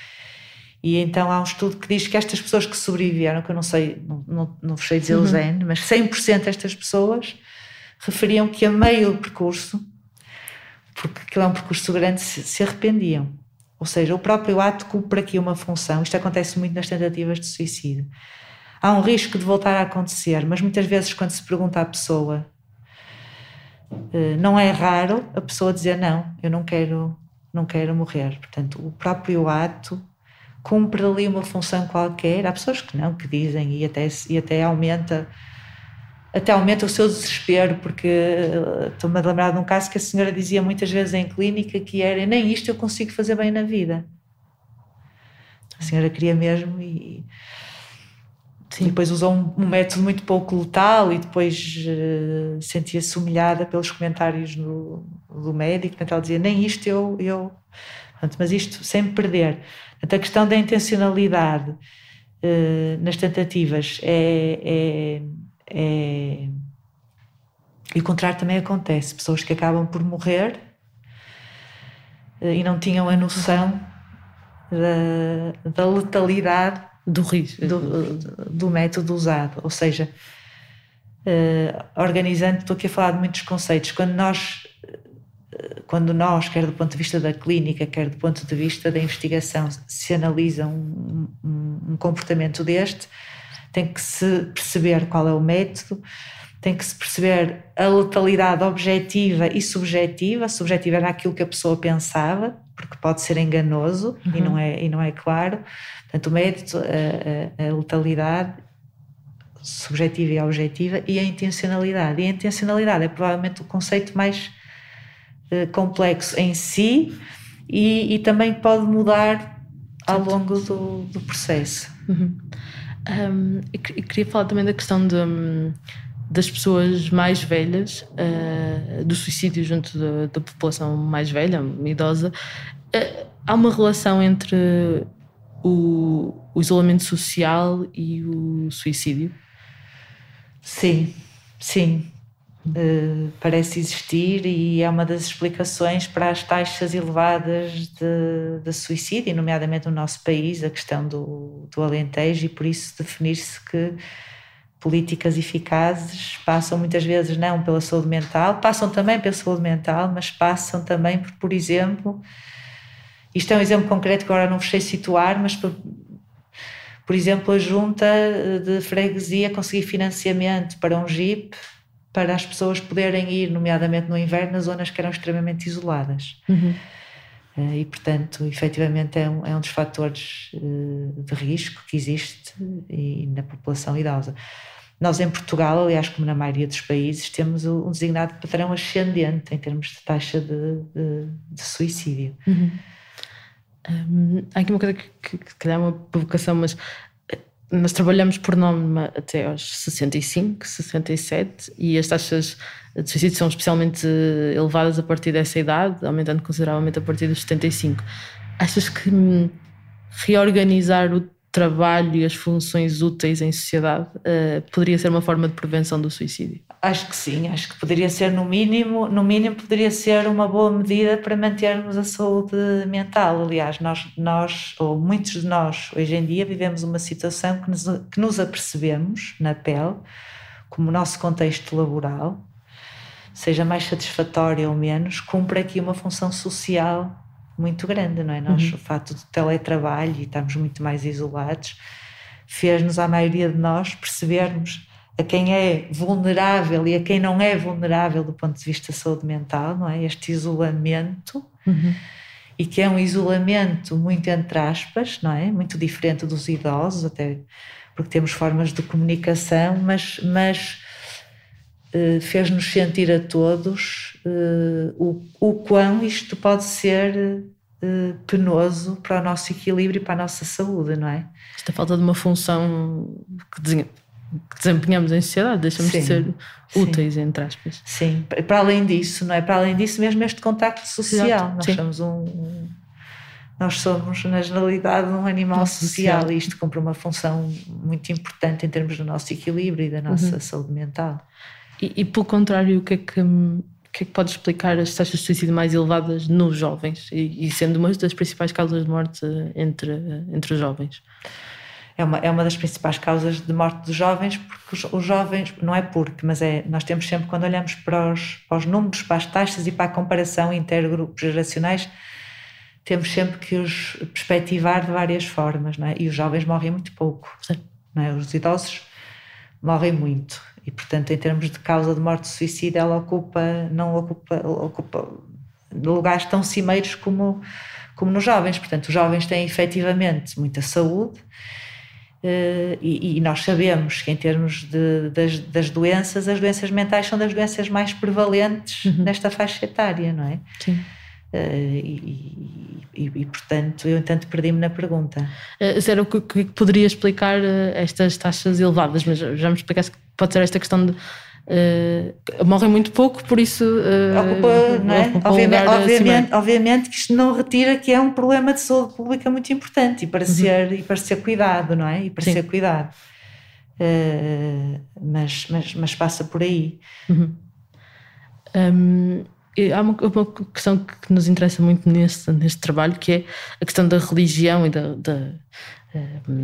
E então há um estudo que diz que estas pessoas que sobreviveram, que eu não sei, não, não, não sei dizer uhum. o Zen, mas 100% destas pessoas referiam que a meio do percurso, porque aquilo é um percurso grande, se, se arrependiam. Ou seja, o próprio ato cumpre aqui uma função. Isto acontece muito nas tentativas de suicídio. Há um risco de voltar a acontecer, mas muitas vezes, quando se pergunta à pessoa, eh, não é raro a pessoa dizer não, eu não quero, não quero morrer. Portanto, o próprio ato cumpre ali uma função qualquer. Há pessoas que não, que dizem e até, e até aumenta até aumenta o seu desespero, porque eh, estou-me a lembrar de um caso que a senhora dizia muitas vezes em clínica que era nem isto eu consigo fazer bem na vida. A senhora queria mesmo e, e depois usou um, um, método muito pouco letal e depois uh, sentia-se humilhada pelos comentários do, do médico, portanto ela dizia nem isto eu... eu portanto, mas isto sem perder. Portanto, a questão da intencionalidade uh, nas tentativas é, é é... E o contrário também acontece, pessoas que acabam por morrer eh, e não tinham a noção da, da letalidade do risco do, do, método usado. Ou seja, uh, organizando, estou aqui a falar de muitos conceitos. Quando nós, quando nós, quer do ponto de vista da clínica, quer do ponto de vista da investigação, se analisa um, um, um comportamento deste, tem que se perceber qual é o método, tem que se perceber a letalidade objetiva e subjetiva. Subjetiva era aquilo que a pessoa pensava, porque pode ser enganoso uhum. e, não é, e não é claro. Portanto, o método, a, a, a letalidade subjetiva e objetiva e a intencionalidade. E a intencionalidade é provavelmente o conceito mais uh, complexo em si e, e, também pode mudar ao longo do, do processo. Uhum. Um, queria falar também da questão de, um, das pessoas mais velhas, uh, do suicídio junto da, da, população mais velha, idosa. Uh, há uma relação entre o, o, isolamento social e o suicídio? Sim, sim. Uh, parece existir e é uma das explicações para as taxas elevadas de, de suicídio, nomeadamente no nosso país, a questão do, do Alentejo, e por isso definir-se que políticas eficazes passam muitas vezes não pela saúde mental, passam também pela saúde mental, mas passam também por, por exemplo, isto é um exemplo concreto que agora não vos sei situar, mas por, por exemplo, a junta de freguesia conseguir financiamento para um JIP para as pessoas poderem ir, nomeadamente no inverno, nas zonas que eram extremamente isoladas. Uhum. Eh, e, portanto, efetivamente é um, é um dos fatores eh, de risco que existe e, na população idosa. Nós, em Portugal, aliás, como na maioria dos países, temos um designado padrão ascendente em termos de taxa de, de, de suicídio. Uhum. Um, há aqui uma coisa que, que, que calhar é uma provocação, mas nós trabalhamos por norma até aos 65, 67 e as taxas de suicídio são especialmente elevadas a partir dessa idade, aumentando consideravelmente a partir dos 75. Achas que reorganizar o trabalho e as funções úteis em sociedade uh, poderia ser uma forma de prevenção do suicídio? Acho que sim, acho que poderia ser no mínimo, no mínimo poderia ser uma boa medida para mantermos a saúde mental. Aliás, nós, nós ou muitos de nós hoje em dia vivemos uma situação que nos, que nos apercebemos na pele, como o nosso contexto laboral, seja mais satisfatório ou menos, cumpre aqui uma função social muito grande, não é? Nós, uhum. o fato do teletrabalho e estarmos muito mais isolados, fez-nos, a maioria de nós, percebermos a quem é vulnerável e a quem não é vulnerável do ponto de vista da saúde mental, não é? Este isolamento. Uhum. E que é um isolamento muito entre aspas, não é? Muito diferente dos idosos, até porque temos formas de comunicação, mas, mas uh, fez-nos sentir a todos uh, o, o quão isto pode ser uh, penoso para o nosso equilíbrio e para a nossa saúde, não é? Esta falta de uma função que, que desempenhamos em sociedade, deixamos sim, de ser úteis, sim. entre aspas. Sim, para além disso, não é? Para além disso, mesmo este contacto social. Exato, nós sim. somos um, um, Nós somos, na generalidade, um animal social, social, e isto cumpre uma função muito importante em termos do nosso equilíbrio e da nossa uhum. saúde mental. E, e, pelo contrário, o que é que que é que pode explicar as taxas de suicídio mais elevadas nos jovens e, e sendo uma das principais causas de morte entre, entre os jovens? É uma, é uma das principais causas de morte dos jovens, porque os, os, jovens, não é porque, mas é, nós temos sempre, quando olhamos para os, para os números, para as taxas e para a comparação intergrupos geracionais, temos sempre que os perspectivar de várias formas, não é? E os jovens morrem muito pouco, não é? Os idosos morrem muito e portanto em termos de causa de morte de suicídio ela ocupa não ocupa ocupa lugares tão cimeiros como como nos jovens portanto os jovens têm efetivamente muita saúde e, e nós sabemos que em termos de, das, das, doenças as doenças mentais são das doenças mais prevalentes uhum. nesta faixa etária não é Sim. Uh, e, e, e, portanto, eu entanto perdi-me na pergunta. Uh, era o que, que poderia explicar uh, estas taxas elevadas, mas já me explicaste que pode ser esta questão de uh, morrem muito pouco, por isso ocupa, não é? obviamente, obviamente, obviamente, que isto não retira que é um problema de saúde pública muito importante e para, uhum. ser, e para ser cuidado, não é? E para Sim. ser cuidado. mas, mas, mas passa por aí. Uhum. Um, há uma, uma, questão que nos interessa muito neste, neste trabalho, que é a questão da religião e da, da,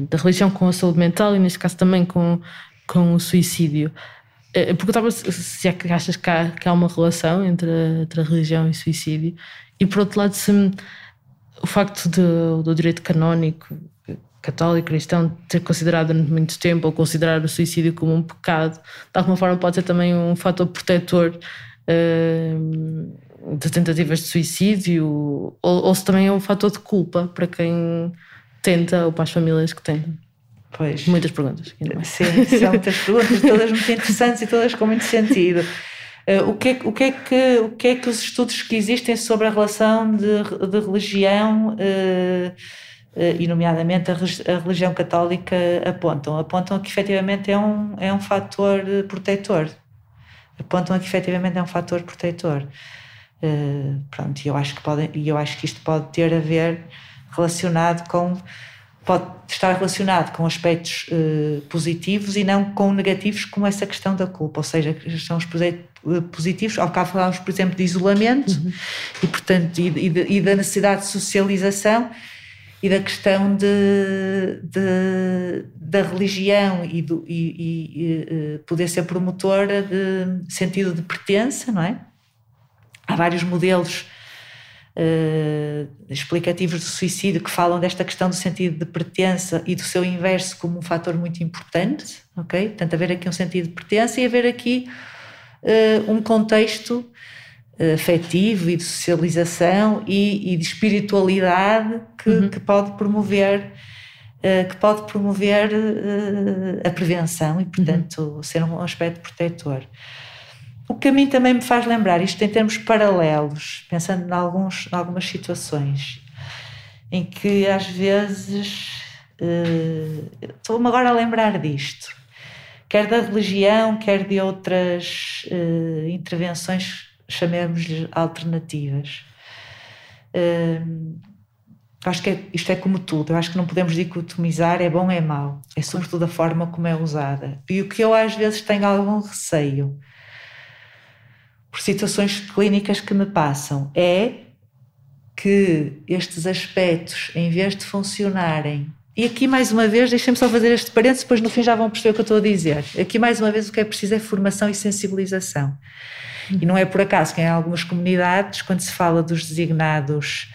da religião com a saúde mental e, neste caso, também com, com o suicídio. Eh, perguntava se, se é que achas que há, que há uma relação entre a, entre a religião e suicídio, e por outro lado, se o facto de, do direito canónico católico cristão ter considerado durante muito tempo ou considerar o suicídio como um pecado, de alguma forma pode ser também um fator protetor de tentativas de suicídio, ou, ou se também é um fator de culpa para quem tenta ou para as famílias que tentam. Pois. Muitas perguntas. Sim, são muitas perguntas, todas muito interessantes e todas com muito sentido. Uh, o, que é, o, que é que, o que é que os estudos que existem sobre a relação de, de religião, uh, uh, e nomeadamente a, a, religião católica, apontam? Apontam que efetivamente é um, é um fator protetor apontam que efetivamente é um fator protetor. Pronto, eu acho que pode, e eu acho que isto pode ter a ver relacionado com pode estar relacionado com aspectos uh, positivos e não com negativos como essa questão da culpa, ou seja, são os eh, positivos, ao bocado falámos por exemplo de isolamento uhum. e portanto e, e, e da necessidade de socialização e da questão de, de da religião e, do, e, eh, poder ser promotora de sentido de pertença, não é? Há vários modelos uh, explicativos do suicídio que falam desta questão do sentido de pertença e do seu inverso como um fator muito importante, ok? Portanto, haver aqui um sentido de pertença e haver aqui uh, um contexto afetivo e de socialização e, e de espiritualidade que, uhum. que pode promover que pode promover a prevenção e portanto uhum. ser um aspecto protetor o que a mim também me faz lembrar isto em termos paralelos pensando em, alguns, em algumas situações em que às vezes uh, estou-me agora a lembrar disto, quer da religião, quer de outras uh, intervenções, chamemos-lhe alternativas. Uh, acho que é, isto é como tudo, eu acho que não podemos dicotomizar é bom é mau, é sobretudo a forma como é usada. E o que eu às vezes tenho algum receio por situações clínicas que me passam é que estes aspectos, em vez de funcionarem e aqui, mais uma vez, deixem-me só fazer este parênteses, depois no fim já vão perceber o que eu estou a dizer. Aqui, mais uma vez, o que é preciso é formação e sensibilização. E não é por acaso que em algumas comunidades, quando se fala dos designados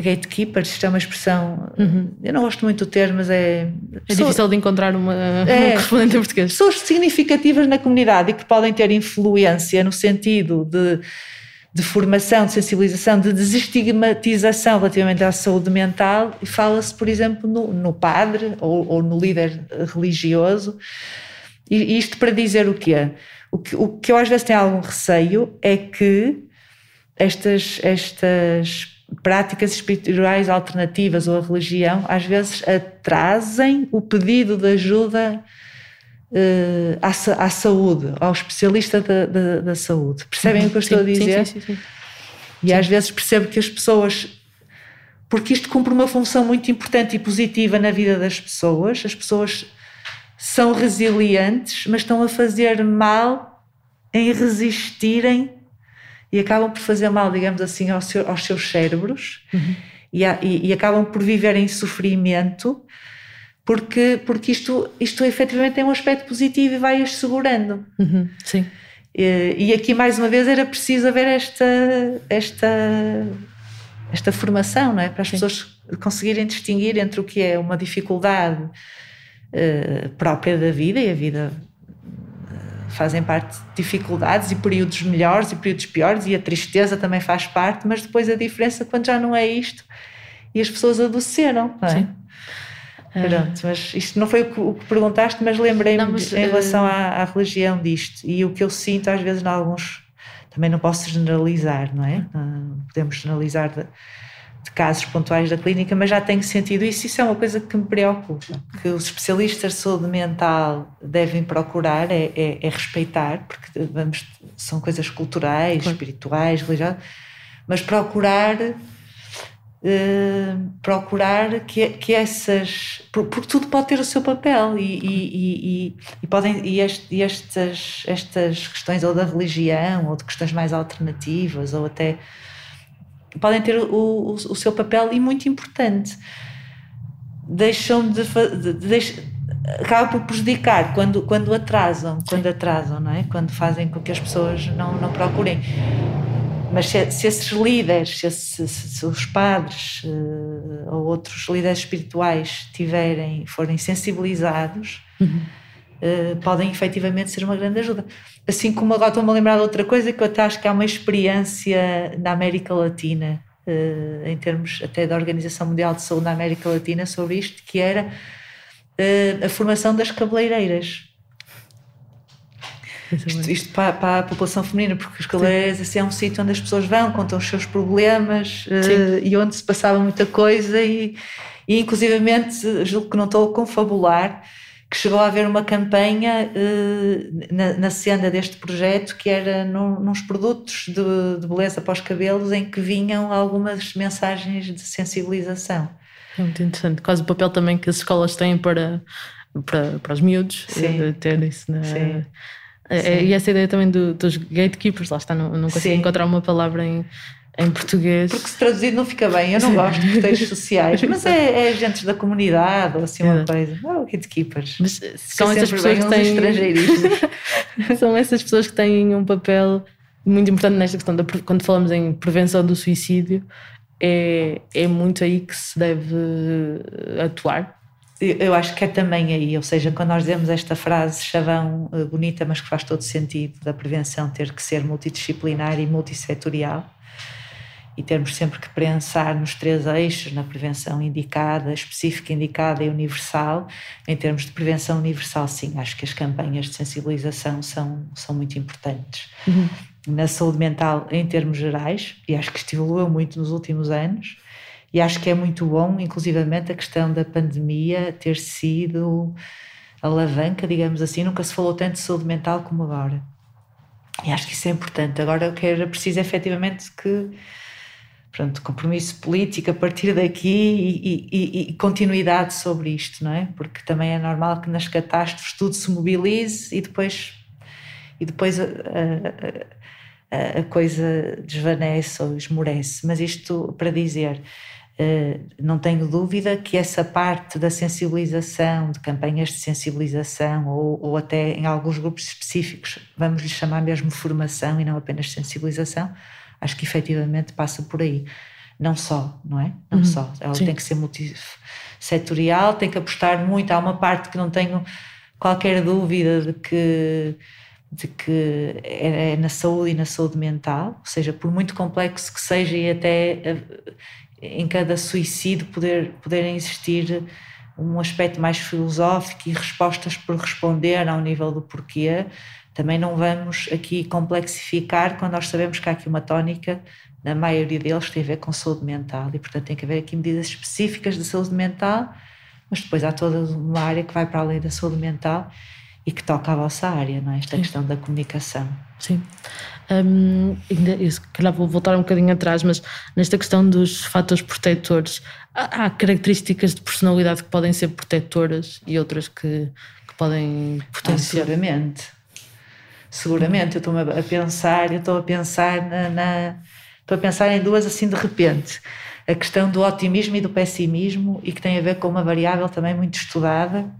gatekeepers, isto é uma expressão, uhum. eu não gosto muito do termo, mas é... É difícil de encontrar uma, é, correspondente em português. Pessoas significativas na comunidade e que podem ter influência no sentido de, de formação, de sensibilização, de desestigmatização relativamente à saúde mental, e fala-se, por exemplo, no, no padre ou, ou, no líder religioso, e isto para dizer o quê? O que, o que eu às vezes tenho algum receio é que estas, estas práticas espirituais alternativas ou a religião às vezes atrasem o pedido de ajuda uh, à, à, saúde, ao especialista da, da, da saúde. Percebem uhum. o que eu estou sim, a dizer? Sim, sim, sim, E às vezes percebo que as pessoas. Porque isto cumpre uma função muito importante e positiva na vida das pessoas, as pessoas são resilientes, mas estão a fazer mal em resistirem e acabam por fazer mal, digamos assim, aos, seu, aos seus cérebros uhum. e, e, e, acabam por viver em sofrimento porque, porque isto, isto efetivamente tem um aspecto positivo e vai-as segurando. Uhum. Sim. E, e, aqui, mais uma vez, era preciso haver esta, esta, esta formação, não é? Para as Sim. pessoas conseguirem distinguir entre o que é uma dificuldade uh, própria da vida e a vida fazem parte de dificuldades e períodos melhores e períodos piores, e a tristeza também faz parte, mas depois a diferença quando já não é isto e as pessoas adoeceram, não é? Sim. Pronto, mas isto não foi o que, o que perguntaste, mas lembrei-me em relação uh... à, à, religião disto e o que eu sinto às vezes em alguns, também não posso generalizar, não é? Não podemos generalizar de, de casos pontuais da clínica, mas já tenho sentido isso. Isso é uma coisa que me preocupa. Que os especialistas de saúde mental devem procurar é, é, é respeitar, porque vamos, são coisas culturais, claro. espirituais, religiosas, mas procurar. Uh, procurar que, que essas. Porque tudo pode ter o seu papel e, e, e, e podem, e, este, e estas, estas questões, ou da religião, ou de questões mais alternativas, ou até podem ter o, o, o seu papel e muito importante. Deixam de, de, de acaba por prejudicar quando, quando atrasam, quando atrasam, não é? Quando fazem com que as pessoas não, não procurem. Mas se, se esses líderes, se, se, se os padres uh, ou outros líderes espirituais tiverem, forem sensibilizados, uhum. Uh, podem efetivamente ser uma grande ajuda. Assim como agora estou-me a lembrar de outra coisa que eu até acho que há uma experiência na América Latina, uh, em termos até da Organização Mundial de Saúde na América Latina, sobre isto, que era uh, a formação das cabeleireiras. Isto, isto para, para, a população feminina, porque os cabeleireiras assim, é um sítio onde as pessoas vão, contam os seus problemas uh, e onde se passava muita coisa e, e inclusivamente, julgo que não estou a confabular, que chegou a haver uma campanha uh, na, na senda deste projeto que era num, nos produtos de, de beleza para os cabelos em que vinham algumas mensagens de sensibilização. É muito interessante, quase o papel também que as escolas têm para, para, para os miúdos, Sim. ter isso na, Sim. É, é, e essa ideia também do, dos gatekeepers, lá está, não, não consigo Sim. encontrar uma palavra em, em português. Porque se traduzir não fica bem, eu não gosto de textos sociais, mas é, é agentes da comunidade ou assim uma coisa. Oh, gatekeepers. Mas são essas pessoas que têm. são essas pessoas que têm um papel muito importante nesta questão, da, quando falamos em prevenção do suicídio, é, é muito aí que se deve atuar. Eu acho que é também aí, ou seja, quando nós dizemos esta frase chavão eh, bonita, mas que faz todo sentido, da prevenção ter que ser multidisciplinar e multissetorial, e termos sempre que pensar nos três eixos, na prevenção indicada, específica, indicada e universal. Em termos de prevenção universal, sim, acho que as campanhas de sensibilização são, são muito importantes. Uhum. Na saúde mental, em termos gerais, e acho que evoluiu muito nos últimos anos, E acho que é muito bom, inclusivamente, a questão da pandemia ter sido alavanca, digamos assim. Nunca se falou tanto de saúde mental como agora. E acho que isso é importante. Agora o que era preciso efetivamente que pronto, compromisso político a partir daqui e, e, e, continuidade sobre isto, não é? Porque também é normal que nas catástrofes tudo se mobilize e depois, e depois a, a, a coisa desvanece ou esmorece. Mas isto para dizer, eh, não tenho dúvida que essa parte da sensibilização, de campanhas de sensibilização, ou, ou até em alguns grupos específicos, vamos lhe chamar mesmo formação e não apenas sensibilização, acho que efetivamente passa por aí. Não só, não é? Não uhum, só. Ela sim. tem que ser multissetorial, tem que apostar muito. Há uma parte que não tenho qualquer dúvida de que de que é, é na saúde e na saúde mental, ou seja, por muito complexo que seja e até eh, em cada suicídio poder, poderem existir um aspecto mais filosófico e respostas por responder ao nível do porquê, também não vamos aqui complexificar quando nós sabemos que há aqui uma tónica, na maioria deles tem a ver com saúde mental e, portanto, tem que haver aqui medidas específicas de saúde mental, mas depois há toda uma área que vai para além da saúde mental e que toca a vossa área, não é? Esta Sim. questão da comunicação. Sim. Um, ainda, se calhar vou voltar um bocadinho atrás, mas nesta questão dos fatores protetores, há, há características de personalidade que podem ser protetoras e outras que, que podem potenciar. Ah, seguramente. Eu estou a pensar, eu estou a pensar na, na, estou a pensar em duas assim de repente. A questão do otimismo e do pessimismo e que tem a ver com uma variável também muito estudada,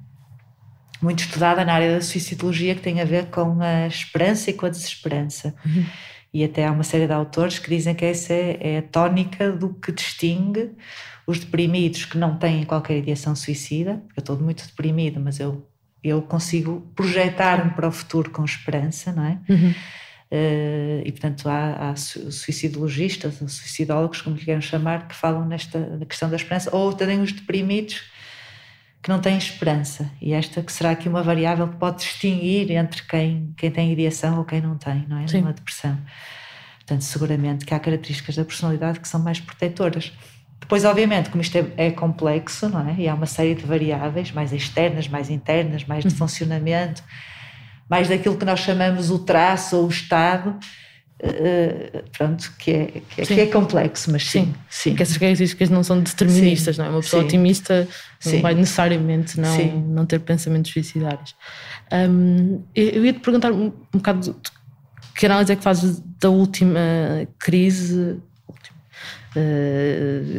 muito estudada na área da suicidologia que tem a ver com a esperança e com a desesperança. Uhum. E até há uma série de autores que dizem que essa é, é a tónica do que distingue os deprimidos que não têm qualquer ideação suicida. Eu estou muito deprimido, mas eu eu consigo projetar-me para o futuro com esperança, não é? Uhum. Uh, e portanto há, há suicidologistas ou suicidólogos, como lhe queiram chamar, que falam nesta questão da esperança, ou também os deprimidos que não têm esperança. E esta que será aqui uma variável que pode distinguir entre quem, quem tem ideação ou quem não tem, não é? Sim. Numa depressão. Portanto, seguramente que há características da personalidade que são mais protetoras. Depois, obviamente, como isto é, é, complexo, não é? E há uma série de variáveis, mais externas, mais internas, mais de uhum. funcionamento, mais daquilo que nós chamamos o traço ou o estado, uh, pronto, que é, que é, que, é, complexo, mas sim. sim. Que essas características não são deterministas, sim. não é? Uma pessoa sim. otimista não vai necessariamente não, não ter pensamentos suicidários. Um, eu ia te perguntar um, um bocado de, que análise é que fazes da última crise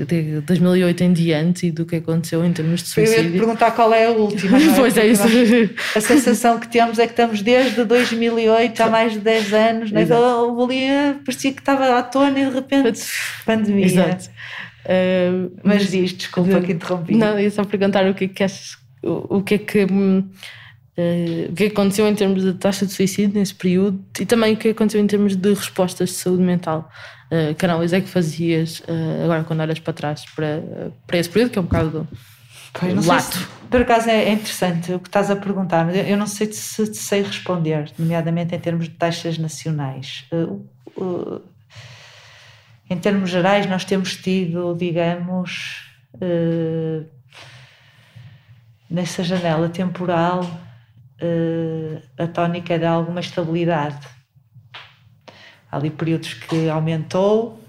de 2008 em diante e do que aconteceu em termos de suicídio. Eu ia te perguntar qual é a última. É? pois é, isso. A sensação que temos é que estamos desde 2008, há mais de 10 anos, né? então, ali parecia que estava à tona e de repente pandemia. Exato. Uh, mas, mas diz, desculpa que interrompi. Não, ia só perguntar o que é que achas, o, o que é que. Uh, o que aconteceu em termos de taxa de suicídio nesse período e também o que aconteceu em termos de respostas de saúde mental uh, que análise é que fazias uh, agora quando olhas para trás para, para esse período, que é um bocado pois, lato? Se, por acaso é, é, interessante o que estás a perguntar, mas eu não sei se te sei responder, nomeadamente em termos de taxas nacionais. Uh, em termos gerais, nós temos tido, digamos, nessa janela temporal, a tónica de alguma estabilidade Há ali períodos que aumentou,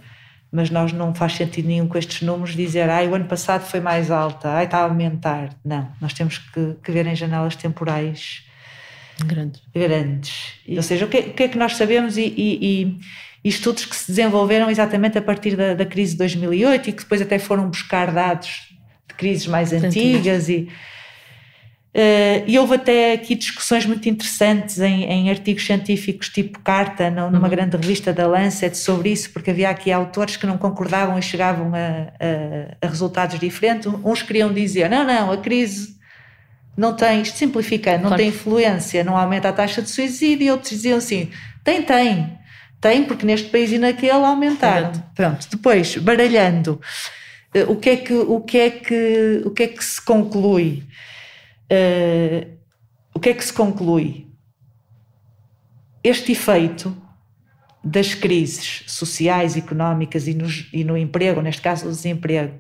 mas nós não faz sentido nenhum com estes números dizer ai, o ano passado foi mais alta, ai, está a aumentar. Não, nós temos que, que ver em janelas temporais grandes. grandes. Ou seja, o que, o que é que nós sabemos e, e, e, estudos que se desenvolveram exatamente a partir da, da crise de 2008 e que depois até foram buscar dados de crises mais antigas e e houve até aqui discussões muito interessantes em, em artigos científicos, tipo Carta, numa uhum. grande revista da Lancet, sobre isso, porque havia aqui autores que não concordavam e chegavam a, a, a resultados diferentes. Uns queriam dizer: não, não, a crise não tem, isto simplificando, não claro. tem influência, não aumenta a taxa de suicídio, e outros diziam assim: tem, tem, tem, porque neste país e naquele aumentaram. Pronto, depois, baralhando, uh, o que é que, o que, é que, o que, é que se conclui? Uh, o que é que se conclui? Este efeito das crises sociais, económicas e no, e no emprego, neste caso o desemprego,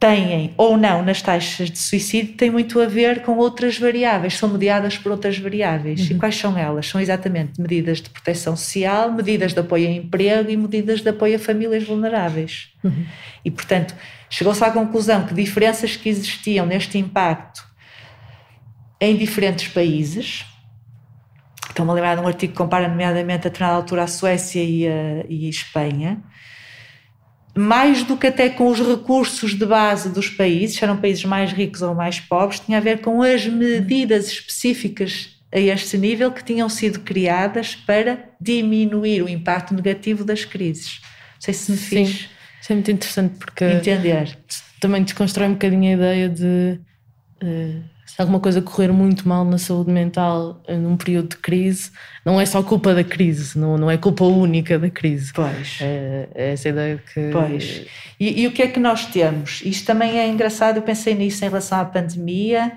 têm ou não nas taxas de suicídio tem muito a ver com outras variáveis, são mediadas por outras variáveis. Uhum. E quais são elas? São exatamente medidas de proteção social, medidas de apoio a emprego e medidas de apoio a famílias vulneráveis. Uhum. E, portanto, chegou-se à conclusão que diferenças que existiam neste impacto em diferentes países, estou-me a lembrar de um artigo que compara nomeadamente a determinada altura a Suécia e a, e a Espanha, mais do que até com os recursos de base dos países, se eram países mais ricos ou mais pobres, tinha a ver com as medidas específicas a este nível que tinham sido criadas para diminuir o impacto negativo das crises. Não sei se me fiz. Sim, isso é muito interessante porque entender. também desconstrói um bocadinho a ideia de uh, se alguma coisa correr muito mal na saúde mental eh, num período de crise, não é só culpa da crise, não, não é culpa única da crise. Pois. É, é essa ideia que. Pois. E, e, o que é que nós temos? Isto também é engraçado, eu pensei nisso em relação à pandemia,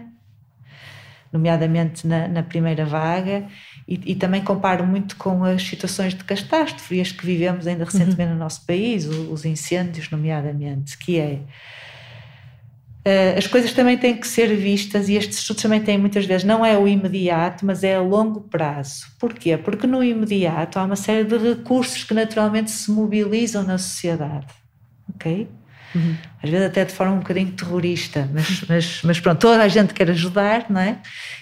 nomeadamente na, na primeira vaga, e, e, também comparo muito com as situações de catástrofes que vivemos ainda recentemente uhum. no nosso país, os incêndios, nomeadamente, que é as coisas também têm que ser vistas e estes estudos também têm muitas vezes, não é o imediato, mas é a longo prazo. Porquê? Porque no imediato há uma série de recursos que naturalmente se mobilizam na sociedade, ok? Uhum. Às vezes até de forma um bocadinho terrorista, mas, mas, mas pronto, toda a gente quer ajudar, não é?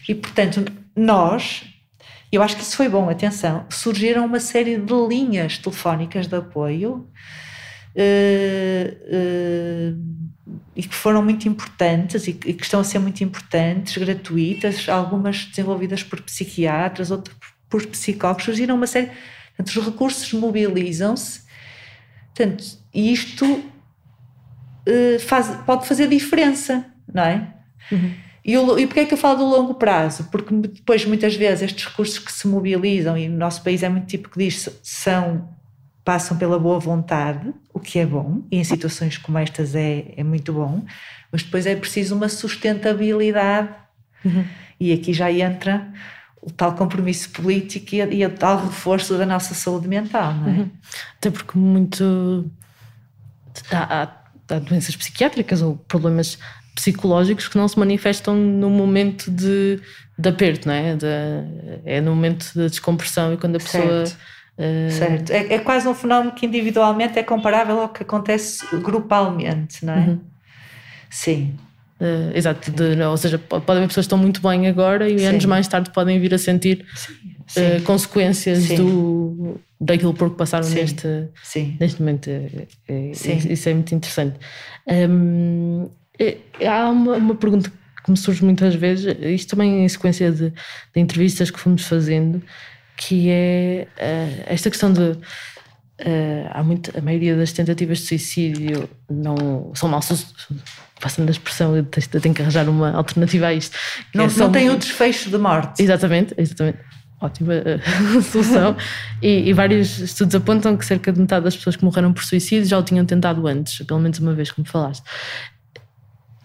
E portanto, nós, eu acho que isso foi bom, atenção, surgiram uma série de linhas telefónicas de apoio. Uh, uh, e que foram muito importantes e que, estão a ser muito importantes, gratuitas, algumas desenvolvidas por psiquiatras, outras por psicólogos, surgiram uma série. Portanto, os recursos mobilizam-se, portanto, e isto uh, faz, pode fazer diferença, não é? Uhum. E, o, e porquê é que eu falo do longo prazo? Porque depois, muitas vezes, estes recursos que se mobilizam, e no nosso país é muito típico disso, são passam pela boa vontade, o que é bom, e em situações como estas é, é muito bom, mas depois é preciso uma sustentabilidade, uhum. e aqui já entra o tal compromisso político e, a, e o tal reforço da nossa saúde mental, não é? Uhum. Até porque muito. Há, há, há doenças psiquiátricas ou problemas psicológicos que não se manifestam no momento de, de aperto, não é? De, é no momento da descompressão e quando a pessoa. Certo Certo. É, é, quase um fenómeno que individualmente é comparável ao que acontece grupalmente, não é? Uhum. Sim. Uh, exato, de, ou seja, pode, pode haver pessoas que estão muito bem agora e Sim. anos mais tarde podem vir a sentir uh, consequências Sim. do, daquilo por que passaram Sim. Neste, Sim. neste momento. É, é, isso é muito interessante. Um, é, há uma, uma pergunta que me surge muitas vezes, isto também em sequência de, de entrevistas que fomos fazendo, que é uh, esta questão de. Uh, há muito, a maioria das tentativas de suicídio não são mal passando a expressão, eu tenho que arranjar uma alternativa a isto. Não, é, não tem o desfecho de morte. Exatamente, exatamente. Ótima uh, solução. e, e, vários estudos apontam que cerca de metade das pessoas que morreram por suicídio já o tinham tentado antes, pelo menos uma vez, como falaste.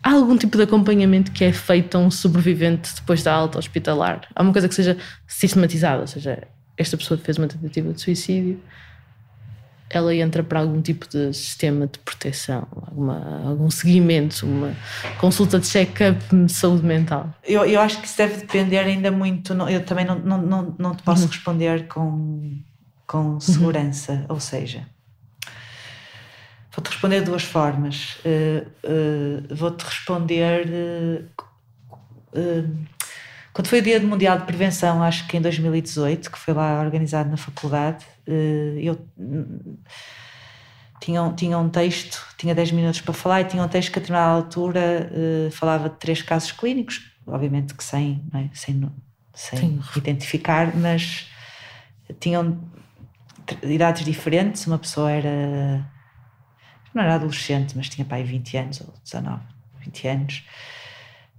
Há algum tipo de acompanhamento que é feito a um sobrevivente depois da alta hospitalar? Há uma coisa que seja sistematizada, ou seja, esta pessoa fez uma tentativa de suicídio, ela entra para algum tipo de sistema de proteção, alguma, algum seguimento, uma consulta de check-up de saúde mental? Eu, eu acho que isso deve depender ainda muito. Eu também não, não, não, não te posso uhum. responder com, com segurança, uhum. ou seja, Vou-te responder de duas formas. Uh, uh, Vou-te responder. Uh, quando foi o Dia Mundial de Prevenção, acho que em 2018, que foi lá organizado na faculdade, eu tinha, tinha um texto, tinha 10 minutos para falar, e tinha um texto que a determinada altura falava de três casos clínicos, obviamente que sem, é? sem, sem identificar, mas tinham idades diferentes. Uma pessoa era não era adolescente, mas tinha pai 20 anos ou 19, 20 anos.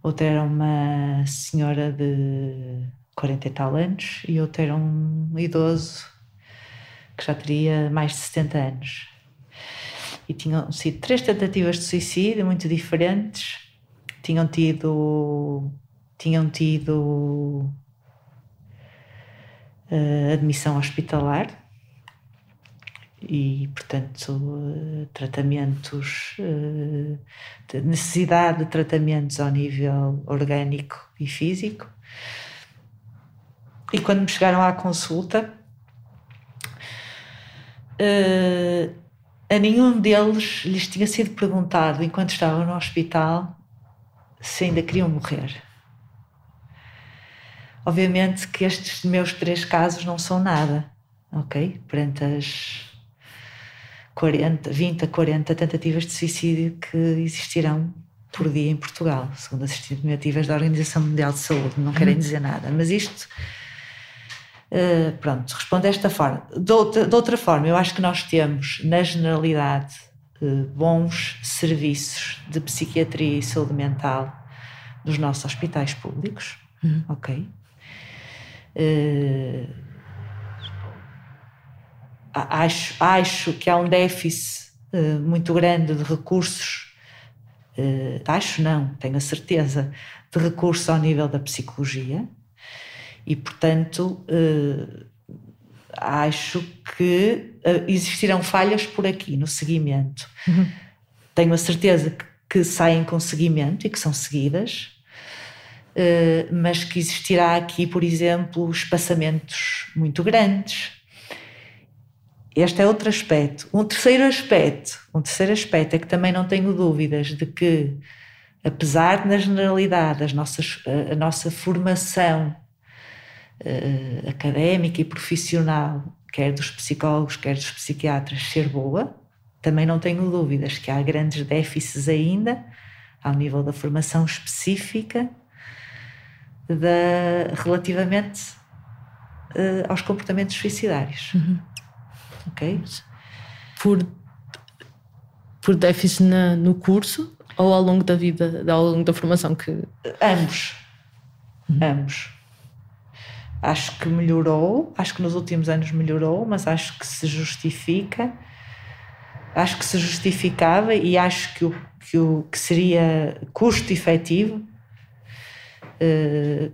Outra era uma senhora de 40 e tal anos e outra era um idoso que já teria mais de 70 anos. E tinham sido três tentativas de suicídio muito diferentes. Tinham tido tinham tido uh, admissão hospitalar e, portanto, tratamentos, de necessidade de tratamentos ao nível orgânico e físico. E quando me chegaram à consulta, a nenhum deles lhes tinha sido perguntado, enquanto estavam no hospital, se ainda queriam morrer. Obviamente que estes meus três casos não são nada, ok? Perante as 40, 20 a 40 tentativas de suicídio que existirão por dia em Portugal, segundo as estimativas da Organização Mundial de Saúde. Não querem uhum. dizer nada, mas isto. Uh, pronto, responde desta forma. De outra, de outra, forma, eu acho que nós temos, na generalidade, uh, bons serviços de psiquiatria e saúde mental nos nossos hospitais públicos, uhum. ok? Uh, acho, acho que há um déficit uh, muito grande de recursos, uh, acho não, tenho a certeza, de recursos ao nível da psicologia e, portanto, acho que existirão falhas por aqui no seguimento. Uhum. Tenho a certeza que, que saem com seguimento e que são seguidas, mas que existirá aqui, por exemplo, espaçamentos muito grandes. Este é outro aspecto. Um terceiro aspecto, um terceiro aspecto é que também não tenho dúvidas de que, apesar de, na generalidade, as nossas, a nossa formação uh, académica e profissional, quer dos psicólogos, quer dos psiquiatras, ser boa, também não tenho dúvidas que há grandes déficits ainda ao nível da formação específica da, relativamente uh, aos comportamentos suicidários. Uhum. Ok? Por, por déficit na, no curso ou ao longo da vida, ao longo da formação? que Ambos. Uhum. Ambos. Acho que melhorou, acho que nos últimos anos melhorou, mas acho que se justifica, acho que se justificava e acho que o que, o, que seria custo efetivo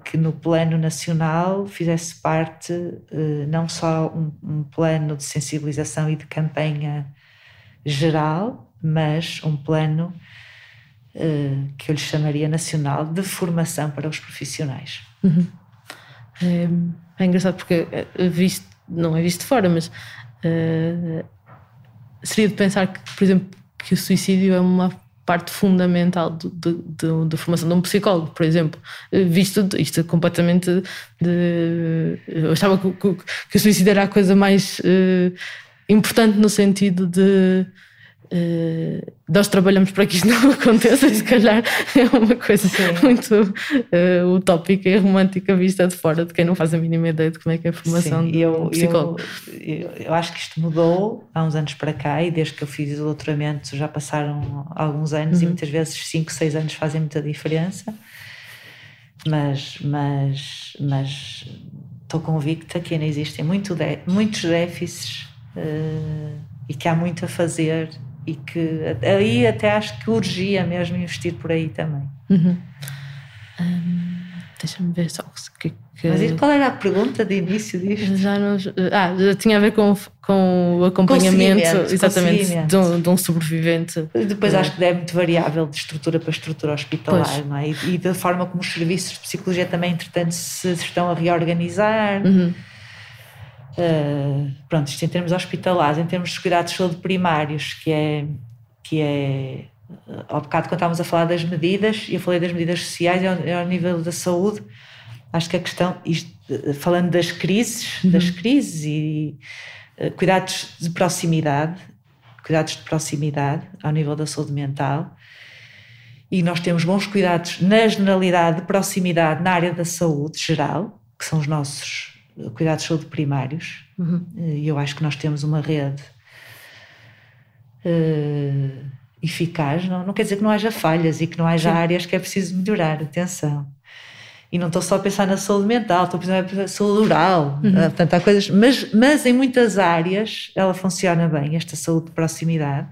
que no plano nacional fizesse parte eh, não só um, um, plano de sensibilização e de campanha geral, mas um plano eh, que eu lhe chamaria nacional de formação para os profissionais. Uhum. É, é, engraçado porque visto, não é visto de fora, mas seria de pensar que, por exemplo, que o suicídio é uma parte fundamental da formação de um psicólogo, por exemplo. Visto isto é completamente de. Eu achava que, que, que o suicídio era a coisa mais uh, importante no sentido de Uh, nós trabalhamos para que isto não aconteça e se calhar é uma coisa Sim. muito uh, utópica e romântica vista de fora de quem não faz a mínima ideia de como é que é a formação Sim, eu, psicólogo. Eu, eu, acho que isto mudou há uns anos para cá e desde que eu fiz o doutoramento já passaram alguns anos uhum. e muitas vezes 5, 6 anos fazem muita diferença mas, mas, mas estou convicta que ainda existem muito de, muitos déficits uh, e que há muito a fazer e que aí até acho que urgia mesmo investir por aí também. Uhum. Um, Deixa-me ver só que, que, Mas qual era a pergunta de início disto? Já nos, ah, já tinha a ver com, com o acompanhamento exatamente de um, de um, sobrevivente. Depois é. acho que é muito variável de estrutura para estrutura hospitalar, pois. não é? E, e, da forma como os serviços de psicologia também, entretanto, se estão a reorganizar. Uhum. Uh, pronto, isto em termos hospitalares, em termos de cuidados de saúde primários, que é, que é ao bocado quando estávamos a falar das medidas, e eu falei das medidas sociais ao, ao nível da saúde, acho que a questão, isto, falando das crises, uhum. das crises e uh, cuidados de proximidade, cuidados de proximidade ao nível da saúde mental, e nós temos bons cuidados na generalidade de proximidade na área da saúde geral, que são os nossos cuidados de saúde primários. Uhum. E eu acho que nós temos uma rede uh, eficaz. Não, não quer dizer que não haja falhas e que não haja Sim. áreas que é preciso melhorar. Atenção. E não estou só a pensar na saúde mental, estou a pensar na saúde oral. Uhum. Uh, portanto, há coisas. Mas, mas em muitas áreas ela funciona bem, esta saúde de proximidade.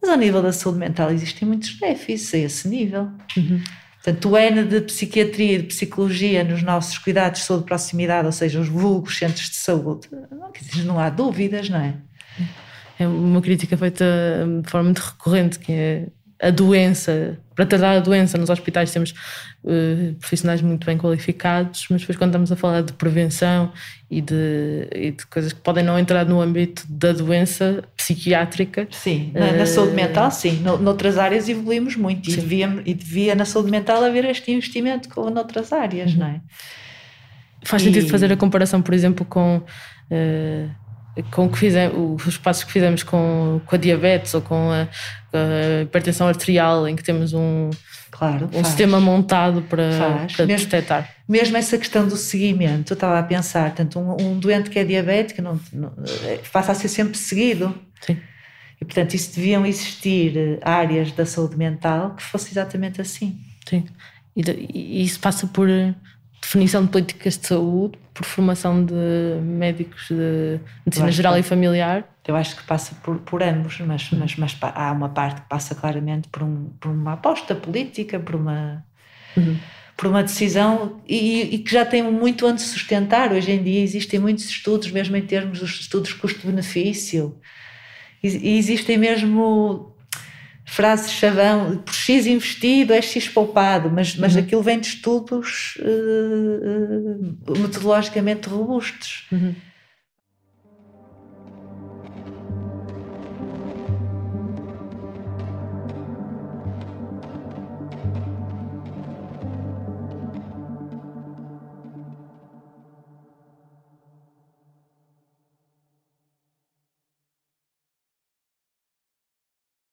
Mas ao nível da saúde mental existem muitos déficits a esse nível. Uhum. Portanto, o N de psiquiatria e de psicologia nos nossos cuidados de saúde de proximidade, ou seja, os vulgos centros de saúde, não, não há dúvidas, não é? É uma crítica feita de forma muito recorrente, que é a doença, para tratar a doença nos hospitais temos uh, profissionais muito bem qualificados, mas depois quando estamos a falar de prevenção e de, e de coisas que podem não entrar no âmbito da doença psiquiátrica. Sim, na, na saúde mental, sim. No, noutras áreas evoluímos muito e devia, e devia na saúde mental haver este investimento como noutras áreas, uhum. não é? Faz sentido e... fazer a comparação, por exemplo, com. Uh, com que fizemos, os passos que fizemos com, com a diabetes ou com a, a hipertensão arterial, em que temos um, claro, um sistema montado para, faz. para mesmo, detectar. Mesmo essa questão do seguimento, eu estava a pensar, tanto um, um doente que é diabético não, não, passa a ser sempre seguido. Sim. E portanto, isso deviam existir áreas da saúde mental que fosse exatamente assim. Sim. E, e isso passa por definição de políticas de saúde, por formação de médicos de medicina geral que, e familiar? Eu acho que passa por, por ambos, mas, mas, mas há uma parte que passa claramente por, um, por uma aposta política, por uma, uhum. por uma decisão e, e, que já tem muito onde sustentar. Hoje em dia existem muitos estudos, mesmo em termos dos estudos custo-benefício, e, existem mesmo frase chavão, por X investido é X poupado, mas, mas uhum. aquilo vem de estudos uh, metodologicamente robustos. Uhum.